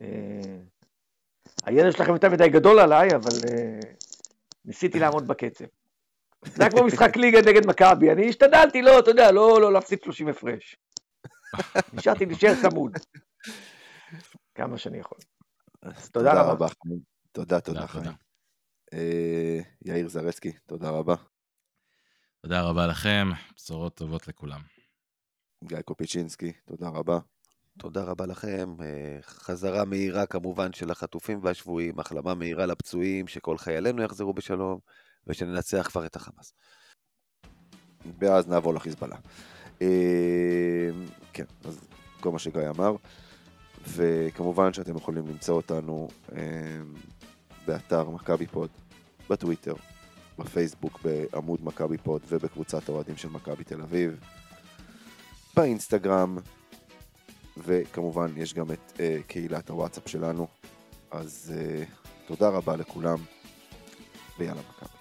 אה, הידע שלכם יותר מדי גדול עליי, אבל ניסיתי לעמוד בקצב. זה היה כמו משחק ליגה נגד מכבי, אני השתדלתי, לא, אתה יודע, לא לא להפסיד 30 הפרש. נשארתי להישאר צמוד. כמה שאני יכול. אז תודה רבה. תודה, תודה, חיים. אה, יאיר זרצקי, תודה רבה. תודה רבה לכם, בשורות טובות לכולם. גיא קופיצ'ינסקי, תודה רבה. תודה רבה לכם. אה, חזרה מהירה כמובן של החטופים והשבויים, החלמה מהירה לפצועים, שכל חיילינו יחזרו בשלום, ושננצח כבר את החמאס. ואז נעבור לחיזבאללה. אה, כן, אז כל מה שגיא אמר. וכמובן שאתם יכולים למצוא אותנו אה, באתר מכבי פוד, בטוויטר, בפייסבוק בעמוד מכבי פוד ובקבוצת האוהדים של מכבי תל אביב, באינסטגרם, וכמובן יש גם את אה, קהילת הוואטסאפ שלנו. אז אה, תודה רבה לכולם, ויאללה מכבי.